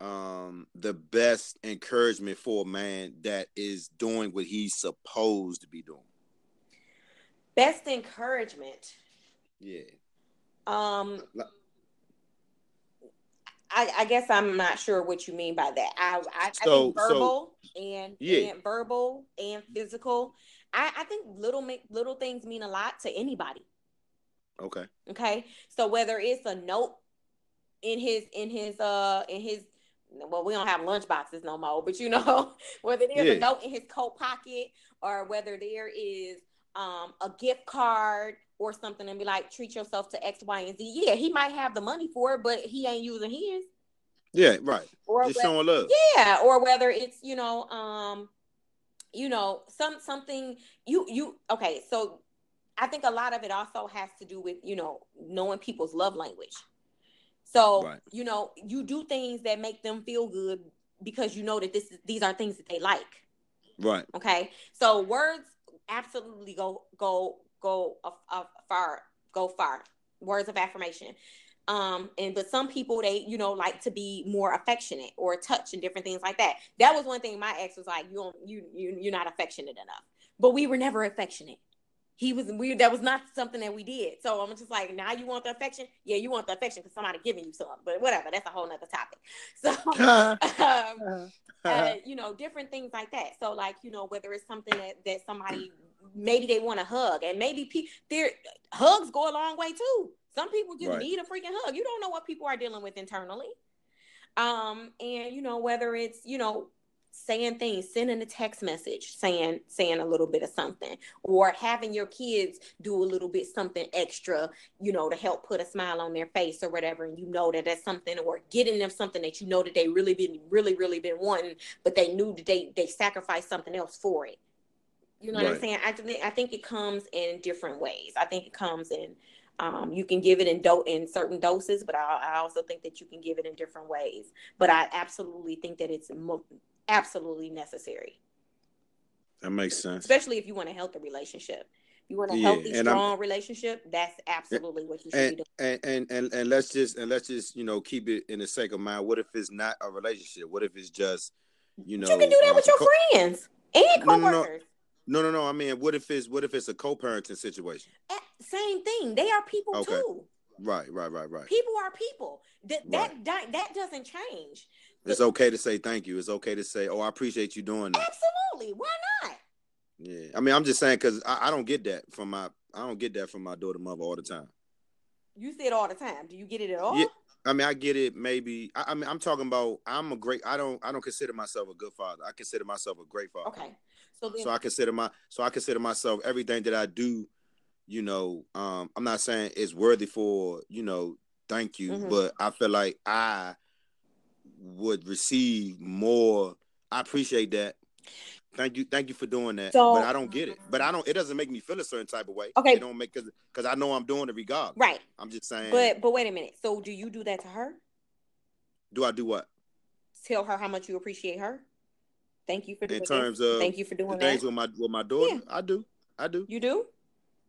um, the best encouragement for a man that is doing what he's supposed to be doing? Best encouragement. Yeah. Um. I, I, guess I'm not sure what you mean by that. I, I, so, I think verbal so, and, yeah. and verbal and physical. I, I think little make little things mean a lot to anybody. Okay. Okay. So whether it's a note in his in his uh in his well, we don't have lunch boxes no more, but you know, whether there's yeah. a note in his coat pocket or whether there is um, a gift card or something and be like, treat yourself to X, Y, and Z. Yeah, he might have the money for it, but he ain't using his. Yeah, right. Or just whether, showing love. Yeah, or whether it's, you know, um, you know, some something you you okay, so I think a lot of it also has to do with, you know, knowing people's love language. So, right. you know, you do things that make them feel good because you know that this is these are things that they like. Right. Okay. So words absolutely go go go a, a far go far. Words of affirmation. Um, and but some people they, you know, like to be more affectionate or touch and different things like that. That was one thing my ex was like, you don't you you you're not affectionate enough. But we were never affectionate he was weird. That was not something that we did. So I'm just like, now you want the affection? Yeah, you want the affection because somebody giving you some. But whatever, that's a whole nother topic. So, um, uh, you know, different things like that. So, like, you know, whether it's something that that somebody maybe they want a hug, and maybe pe- their hugs go a long way too. Some people just right. need a freaking hug. You don't know what people are dealing with internally. Um, and you know, whether it's you know saying things sending a text message saying saying a little bit of something or having your kids do a little bit something extra you know to help put a smile on their face or whatever and you know that that's something or getting them something that you know that they really been really really been wanting but they knew that they they sacrificed something else for it you know right. what i'm saying I think I think it comes in different ways i think it comes in um, you can give it in do- in certain doses, but I, I, also think that you can give it in different ways. But I absolutely think that it's mo- absolutely necessary. That makes sense. Especially if you want a healthy relationship. You want a yeah, healthy, strong I'm, relationship, that's absolutely what you should and, be doing. And, and and and let's just and let's just you know keep it in the sake of mind. What if it's not a relationship? What if it's just you know you can do that um, with your co- friends and coworkers. No, no, no. No, no, no. I mean, what if it's what if it's a co-parenting situation? Eh, same thing. They are people okay. too. Right, right, right, right. People are people. That right. that that doesn't change. It's okay to say thank you. It's okay to say, "Oh, I appreciate you doing that." Absolutely. Why not? Yeah, I mean, I'm just saying because I, I, don't get that from my I don't get that from my daughter mother all the time. You say it all the time. Do you get it at all? Yeah, I mean, I get it. Maybe I, I mean, I'm talking about. I'm a great. I don't. I don't consider myself a good father. I consider myself a great father. Okay. So then, so I consider my so I consider myself everything that I do. You know, um, I'm not saying it's worthy for you know thank you, mm-hmm. but I feel like I would receive more. I appreciate that. Thank you, thank you for doing that. So, but I don't get it. But I don't. It doesn't make me feel a certain type of way. Okay. It don't make because because I know I'm doing it regardless. Right. I'm just saying. But but wait a minute. So do you do that to her? Do I do what? Tell her how much you appreciate her. Thank you for doing in terms this. of thank you for doing things with my with my daughter. Yeah. I do. I do. You do?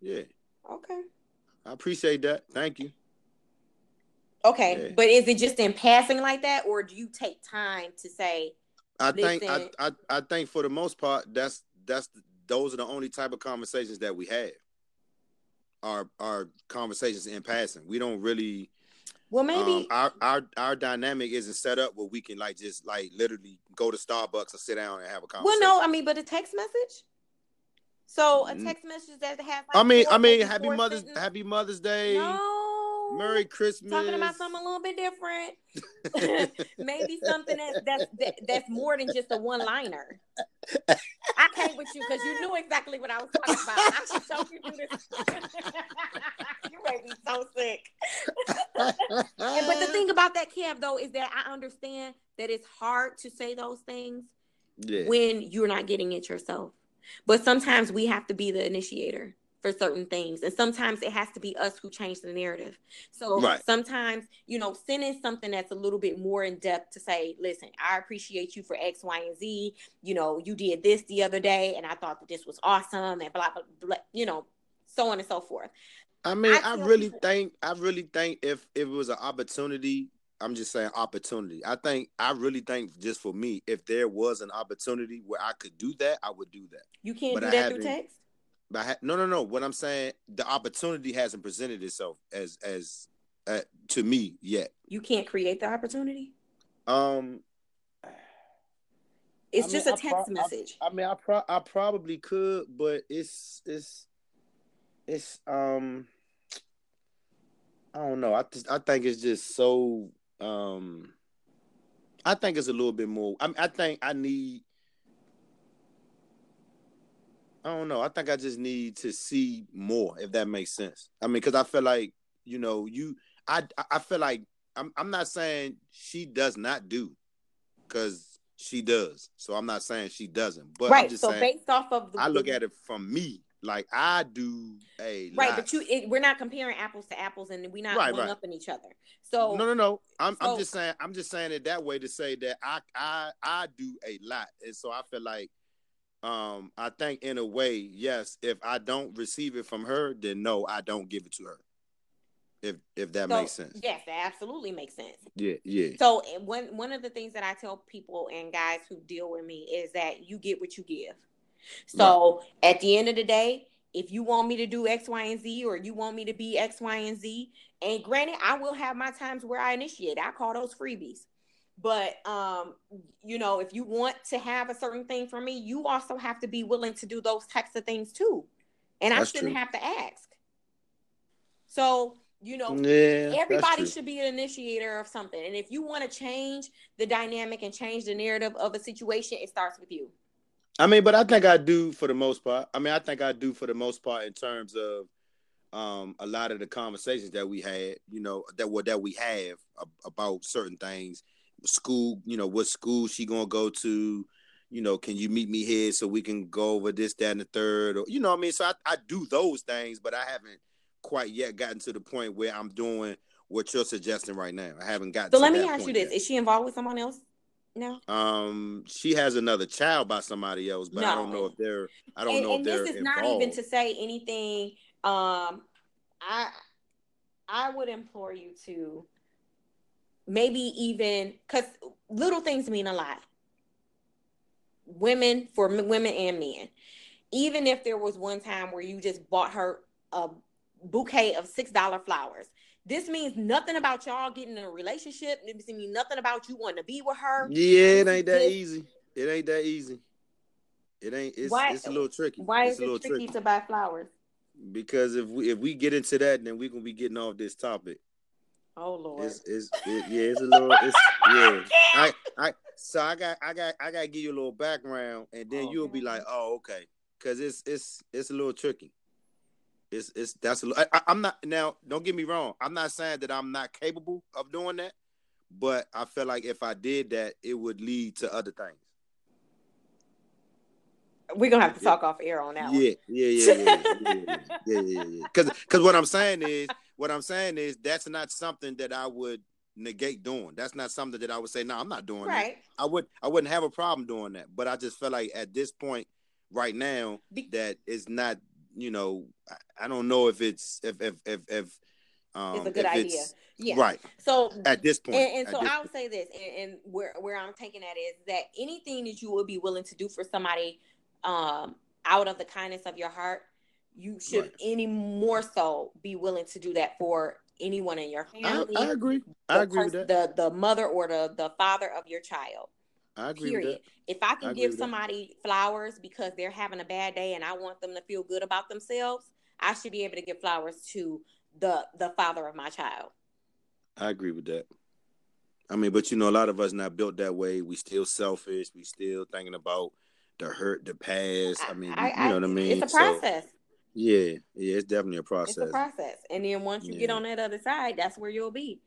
Yeah. Okay. I appreciate that. Thank you. Okay, yeah. but is it just in passing like that, or do you take time to say? I think I, I I think for the most part, that's that's those are the only type of conversations that we have. Our our conversations in passing. We don't really. Well, maybe um, our our our dynamic isn't set up where we can like just like literally go to Starbucks or sit down and have a conversation. Well, no, I mean, but a text message. So a text message that has. Like I mean, I mean, happy Mother's Happy Mother's Day. No. Merry Christmas. Talking about something a little bit different. Maybe something that, that's that, that's more than just a one liner. I came with you because you knew exactly what I was talking about. I should show you this. you made me so sick. and, but the thing about that, Kev, though, is that I understand that it's hard to say those things yeah. when you're not getting it yourself. But sometimes we have to be the initiator for certain things. And sometimes it has to be us who change the narrative. So right. sometimes, you know, sending something that's a little bit more in depth to say, listen, I appreciate you for X, Y, and Z. You know, you did this the other day and I thought that this was awesome and blah, blah, blah, you know, so on and so forth. I mean, I, I really people- think, I really think if, if it was an opportunity I'm just saying opportunity. I think I really think just for me, if there was an opportunity where I could do that, I would do that. You can't but do I that through text. But ha- no, no, no. What I'm saying, the opportunity hasn't presented itself as as uh, to me yet. You can't create the opportunity. Um, it's I just mean, a text pro- message. I, I, mean, I pro- I probably could, but it's it's it's um. I don't know. I just I think it's just so um. I think it's a little bit more. I mean, I think I need I don't know. I think I just need to see more, if that makes sense. I mean, because I feel like you know, you, I, I feel like I'm, I'm not saying she does not do, because she does. So I'm not saying she doesn't, but right. so saying, based off of, the, I look at it from me. Like I do a right, lot. but you it, we're not comparing apples to apples, and we're not right, one right. up in each other. So no, no, no. I'm so, I'm just saying I'm just saying it that way to say that I I I do a lot, and so I feel like um, I think in a way, yes. If I don't receive it from her, then no, I don't give it to her. If if that so, makes sense. Yes, that absolutely makes sense. Yeah, yeah. So one one of the things that I tell people and guys who deal with me is that you get what you give. So right. at the end of the day, if you want me to do X, Y, and Z, or you want me to be X, Y, and Z, and granted, I will have my times where I initiate. I call those freebies. But um, you know, if you want to have a certain thing from me, you also have to be willing to do those types of things too. And that's I shouldn't true. have to ask. So, you know, yeah, everybody should be an initiator of something. And if you want to change the dynamic and change the narrative of a situation, it starts with you. I mean, but I think I do for the most part. I mean, I think I do for the most part in terms of um, a lot of the conversations that we had, you know, that what that we have about certain things school, you know, what school she gonna go to, you know, can you meet me here so we can go over this, that, and the third, or you know, I mean, so I, I do those things, but I haven't quite yet gotten to the point where I'm doing what you're suggesting right now. I haven't got. So let me ask you this: yet. Is she involved with someone else? No. Um, she has another child by somebody else, but no. I don't know if they're. I don't and, know and if they're. this is involved. not even to say anything. Um, I I would implore you to maybe even because little things mean a lot. Women for women and men. Even if there was one time where you just bought her a bouquet of six dollar flowers, this means nothing about y'all getting in a relationship. This means nothing about you wanting to be with her. Yeah, it ain't that easy. It ain't that easy. It ain't. It's, why, it's a little tricky. Why it's is it tricky, tricky to buy flowers? Because if we if we get into that, then we're gonna be getting off this topic. Oh Lord. It's, it's it, yeah, it's a little. It's yeah. I I so I got I got I got to give you a little background, and then you'll be like, oh okay, because it's it's it's a little tricky. It's it's that's a, I, I'm not now. Don't get me wrong. I'm not saying that I'm not capable of doing that, but I feel like if I did that, it would lead to other things. We're gonna have to talk off air on that yeah, one. Yeah, yeah, yeah, yeah, yeah, yeah, yeah. Because because what I'm saying is what I'm saying is that's not something that I would negate doing. That's not something that I would say, no, I'm not doing right. that. I would I wouldn't have a problem doing that. But I just feel like at this point right now Be- that it's not you know, I, I don't know if it's if if if, if um, it's a good idea. Yeah. Right. So at this point, and, and so I would say this, and, and, where where I'm taking that is that anything that you would be willing to do for somebody, um, out of the kindness of your heart, you should right. any more so be willing to do that for anyone in your family. I, I agree. I agree with that. The the mother or the the father of your child. I agree Period. If I can I give somebody flowers because they're having a bad day and I want them to feel good about themselves, I should be able to give flowers to the the father of my child. I agree with that. I mean, but you know, a lot of us not built that way. We still selfish. We still thinking about the hurt, the past. I mean, I, you, know what I mean. It's a process. So, yeah, yeah, it's definitely a process. It's a process, and then once you yeah. get on that other side, that's where you'll be.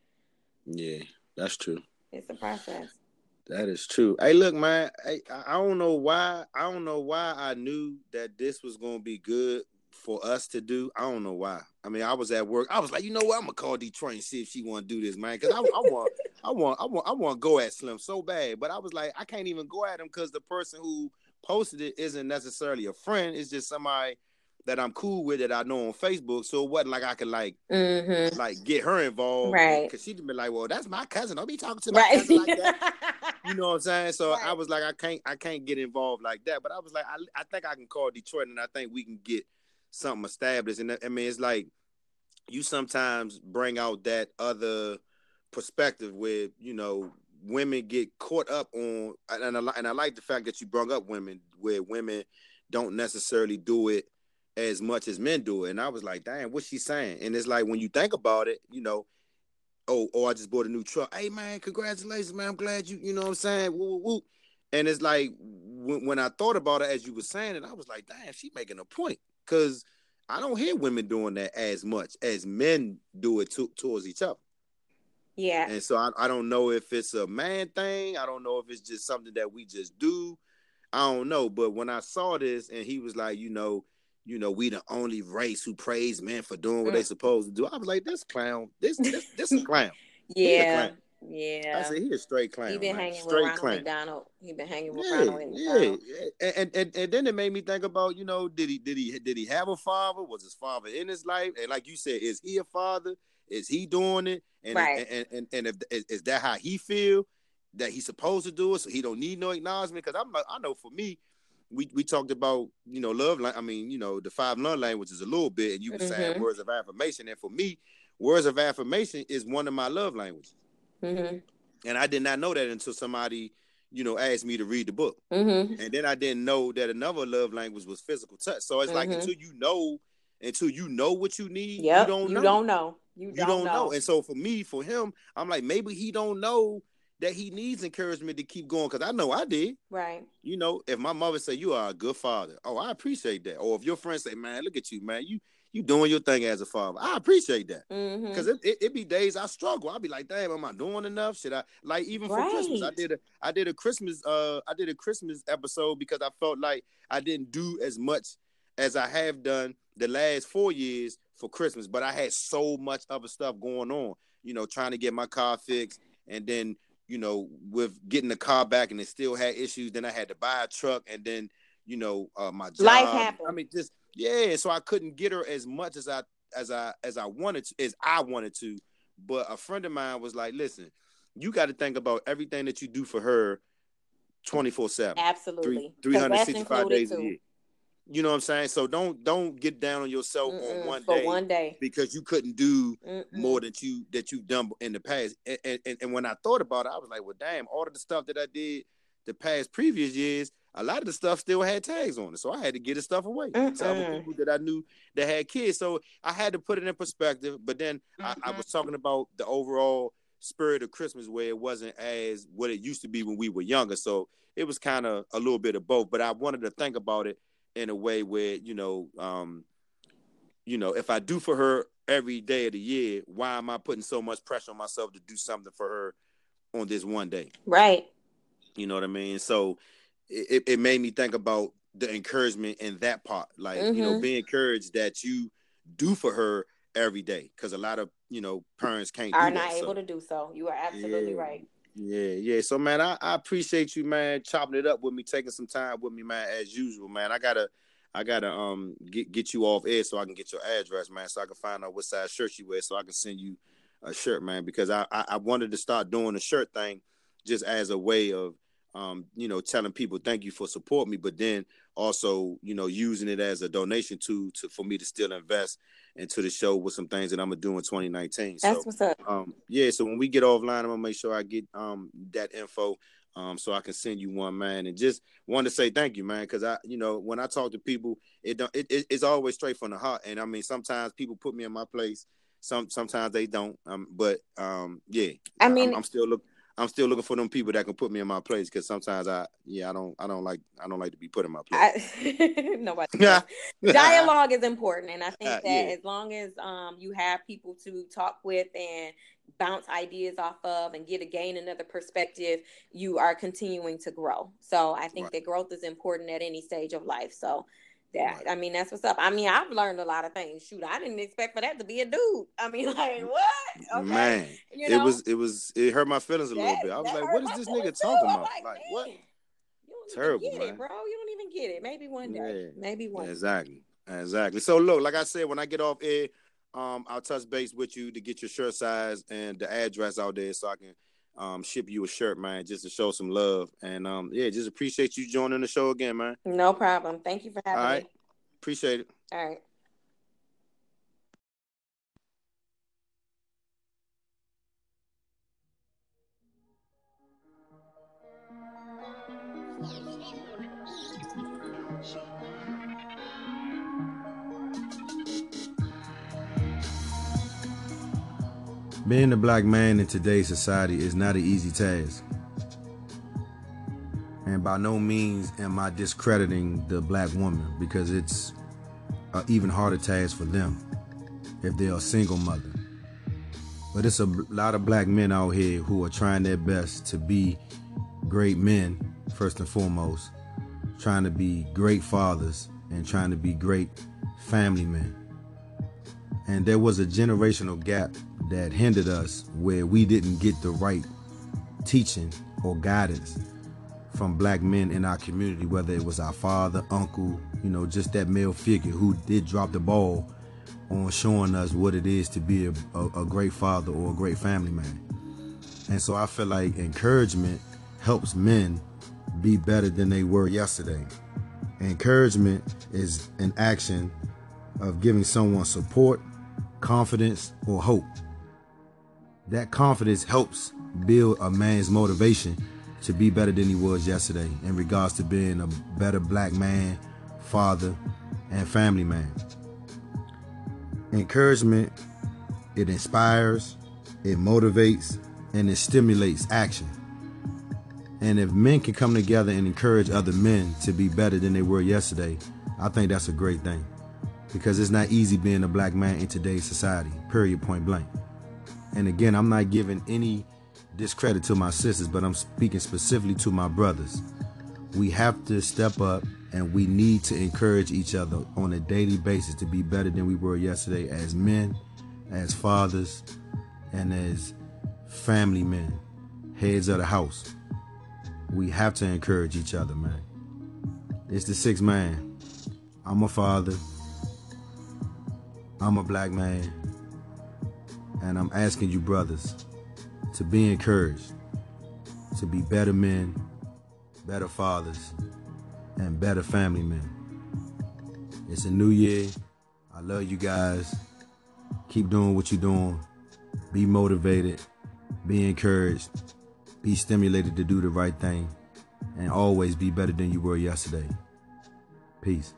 Yeah, that's true. It's a process. That is true. Hey, look, man. I, I don't know why. I don't know why I knew that this was gonna be good for us to do. I don't know why. I mean, I was at work. I was like, you know what? I'm gonna call Detroit and see if she want to do this, man. Because I, I, want, I want, I want, I want to go at Slim so bad. But I was like, I can't even go at him because the person who posted it isn't necessarily a friend. It's just somebody that I'm cool with that I know on Facebook. So it wasn't like I could like mm-hmm. like get her involved, right? Because she'd be like, "Well, that's my cousin. Don't be talking to my right. cousin like that." you know what I'm saying? So right. I was like, I can't, I can't get involved like that. But I was like, I, I think I can call Detroit, and I think we can get something established. And I mean, it's like you sometimes bring out that other perspective where you know women get caught up on, and I, and I like the fact that you brought up women where women don't necessarily do it as much as men do it. And I was like, damn, what's she saying? And it's like when you think about it, you know, oh, oh, I just bought a new truck. Hey man, congratulations, man. I'm glad you, you know what I'm saying? Woo, woo, woo. And it's like when, when I thought about it as you were saying it, I was like, damn, she making a point. Cause I don't hear women doing that as much as men do it to, towards each other. Yeah. And so I, I don't know if it's a man thing. I don't know if it's just something that we just do. I don't know. But when I saw this and he was like, you know, you know, we the only race who praise men for doing what mm. they supposed to do. I was like, this clown, this this this a clown. yeah. Yeah. I said he a straight clown. He been man. hanging straight with Ronald clown. McDonald. He been hanging with yeah, Ronald McDonald. Yeah. And, and and then it made me think about, you know, did he did he did he have a father? Was his father in his life? And like you said, is he a father? Is he doing it? And right. and, and, and if is, is that how he feel that he's supposed to do it? So he don't need no acknowledgement? Because I'm I know for me, we we talked about you know love. I mean, you know, the five love languages a little bit, and you were mm-hmm. saying words of affirmation. And for me, words of affirmation is one of my love languages. Mm-hmm. And I did not know that until somebody, you know, asked me to read the book. Mm-hmm. And then I didn't know that another love language was physical touch. So it's like mm-hmm. until you know, until you know what you need, yep, you don't you know. Don't know. You, you don't, don't know. know. And so for me, for him, I'm like, maybe he don't know that he needs encouragement to keep going because I know I did. Right. You know, if my mother say you are a good father, oh, I appreciate that. Or if your friends say, man, look at you, man, you you doing your thing as a father, I appreciate that. Because mm-hmm. it, it, it, be days I struggle. I'll be like, damn, am I doing enough? Should I like even for right. Christmas? I did a I did a Christmas uh I did a Christmas episode because I felt like I didn't do as much as I have done the last four years for Christmas, but I had so much other stuff going on. You know, trying to get my car fixed and then you know, with getting the car back and it still had issues. Then I had to buy a truck and then, you know, uh, my job. Life happened. I mean, just yeah. So I couldn't get her as much as I as I as I wanted to, as I wanted to. But a friend of mine was like, "Listen, you got to think about everything that you do for her, twenty four seven, absolutely, three hundred sixty five days too. a year." You know what I'm saying? So don't don't get down on yourself Mm-mm, on one for day, one day because you couldn't do Mm-mm. more than you that you've done in the past. And, and, and when I thought about it, I was like, well, damn, all of the stuff that I did the past previous years, a lot of the stuff still had tags on it. So I had to get the stuff away. Some people that I knew that had kids. So I had to put it in perspective. But then I, I was talking about the overall spirit of Christmas where it wasn't as what it used to be when we were younger. So it was kind of a little bit of both. But I wanted to think about it in a way where you know, um, you know, if I do for her every day of the year, why am I putting so much pressure on myself to do something for her on this one day? Right. You know what I mean? So it, it made me think about the encouragement in that part, like mm-hmm. you know, mm-hmm. be encouraged that you do for her every day, because a lot of you know parents can't are not able so. to do so. You are absolutely yeah. right. Yeah, yeah. So man, I, I appreciate you, man, chopping it up with me, taking some time with me, man, as usual, man. I gotta I gotta um get get you off air so I can get your address, man, so I can find out what size shirt you wear, so I can send you a shirt, man, because I, I, I wanted to start doing the shirt thing just as a way of um, you know, telling people thank you for support me, but then also, you know, using it as a donation to to for me to still invest into the show with some things that I'm gonna do in 2019. That's so, what's up. Um, yeah, so when we get offline, I'm gonna make sure I get um that info. Um, so I can send you one, man, and just want to say thank you, man, because I, you know, when I talk to people, it don't, it, it, it's always straight from the heart, and I mean, sometimes people put me in my place, some sometimes they don't, um, but um, yeah, I mean, I'm, I'm still looking. I'm still looking for them people that can put me in my place because sometimes I yeah I don't I don't like I don't like to be put in my place. I, nobody. Dialogue is important, and I think uh, that yeah. as long as um you have people to talk with and bounce ideas off of and get a gain another perspective, you are continuing to grow. So I think right. that growth is important at any stage of life. So that right. I mean, that's what's up. I mean, I've learned a lot of things. Shoot, I didn't expect for that to be a dude. I mean, like what? Okay. Man, you know? it was it was it hurt my feelings a that, little bit. I was like, what is this nigga talking about? Like, like what? Terrible, man. It, bro. You don't even get it. Maybe one day. Yeah. Maybe one. Exactly. Exactly. So look, like I said, when I get off air, um, I'll touch base with you to get your shirt size and the address out there so I can um, ship you a shirt, man, just to show some love. And um, yeah, just appreciate you joining the show again, man. No problem. Thank you for having All right. me. Appreciate it. All right. Being a black man in today's society is not an easy task. And by no means am I discrediting the black woman because it's an even harder task for them if they're a single mother. But it's a lot of black men out here who are trying their best to be great men, first and foremost, trying to be great fathers, and trying to be great family men. And there was a generational gap that hindered us where we didn't get the right teaching or guidance from black men in our community, whether it was our father, uncle, you know, just that male figure who did drop the ball on showing us what it is to be a, a, a great father or a great family man. And so I feel like encouragement helps men be better than they were yesterday. Encouragement is an action of giving someone support, confidence, or hope that confidence helps build a man's motivation to be better than he was yesterday in regards to being a better black man, father, and family man. Encouragement, it inspires, it motivates, and it stimulates action. And if men can come together and encourage other men to be better than they were yesterday, I think that's a great thing. Because it's not easy being a black man in today's society, period, point blank. And again, I'm not giving any discredit to my sisters, but I'm speaking specifically to my brothers. We have to step up and we need to encourage each other on a daily basis to be better than we were yesterday as men, as fathers, and as family men. heads of the house. We have to encourage each other, man. It's the sixth man. I'm a father. I'm a black man. And I'm asking you, brothers, to be encouraged, to be better men, better fathers, and better family men. It's a new year. I love you guys. Keep doing what you're doing. Be motivated. Be encouraged. Be stimulated to do the right thing. And always be better than you were yesterday. Peace.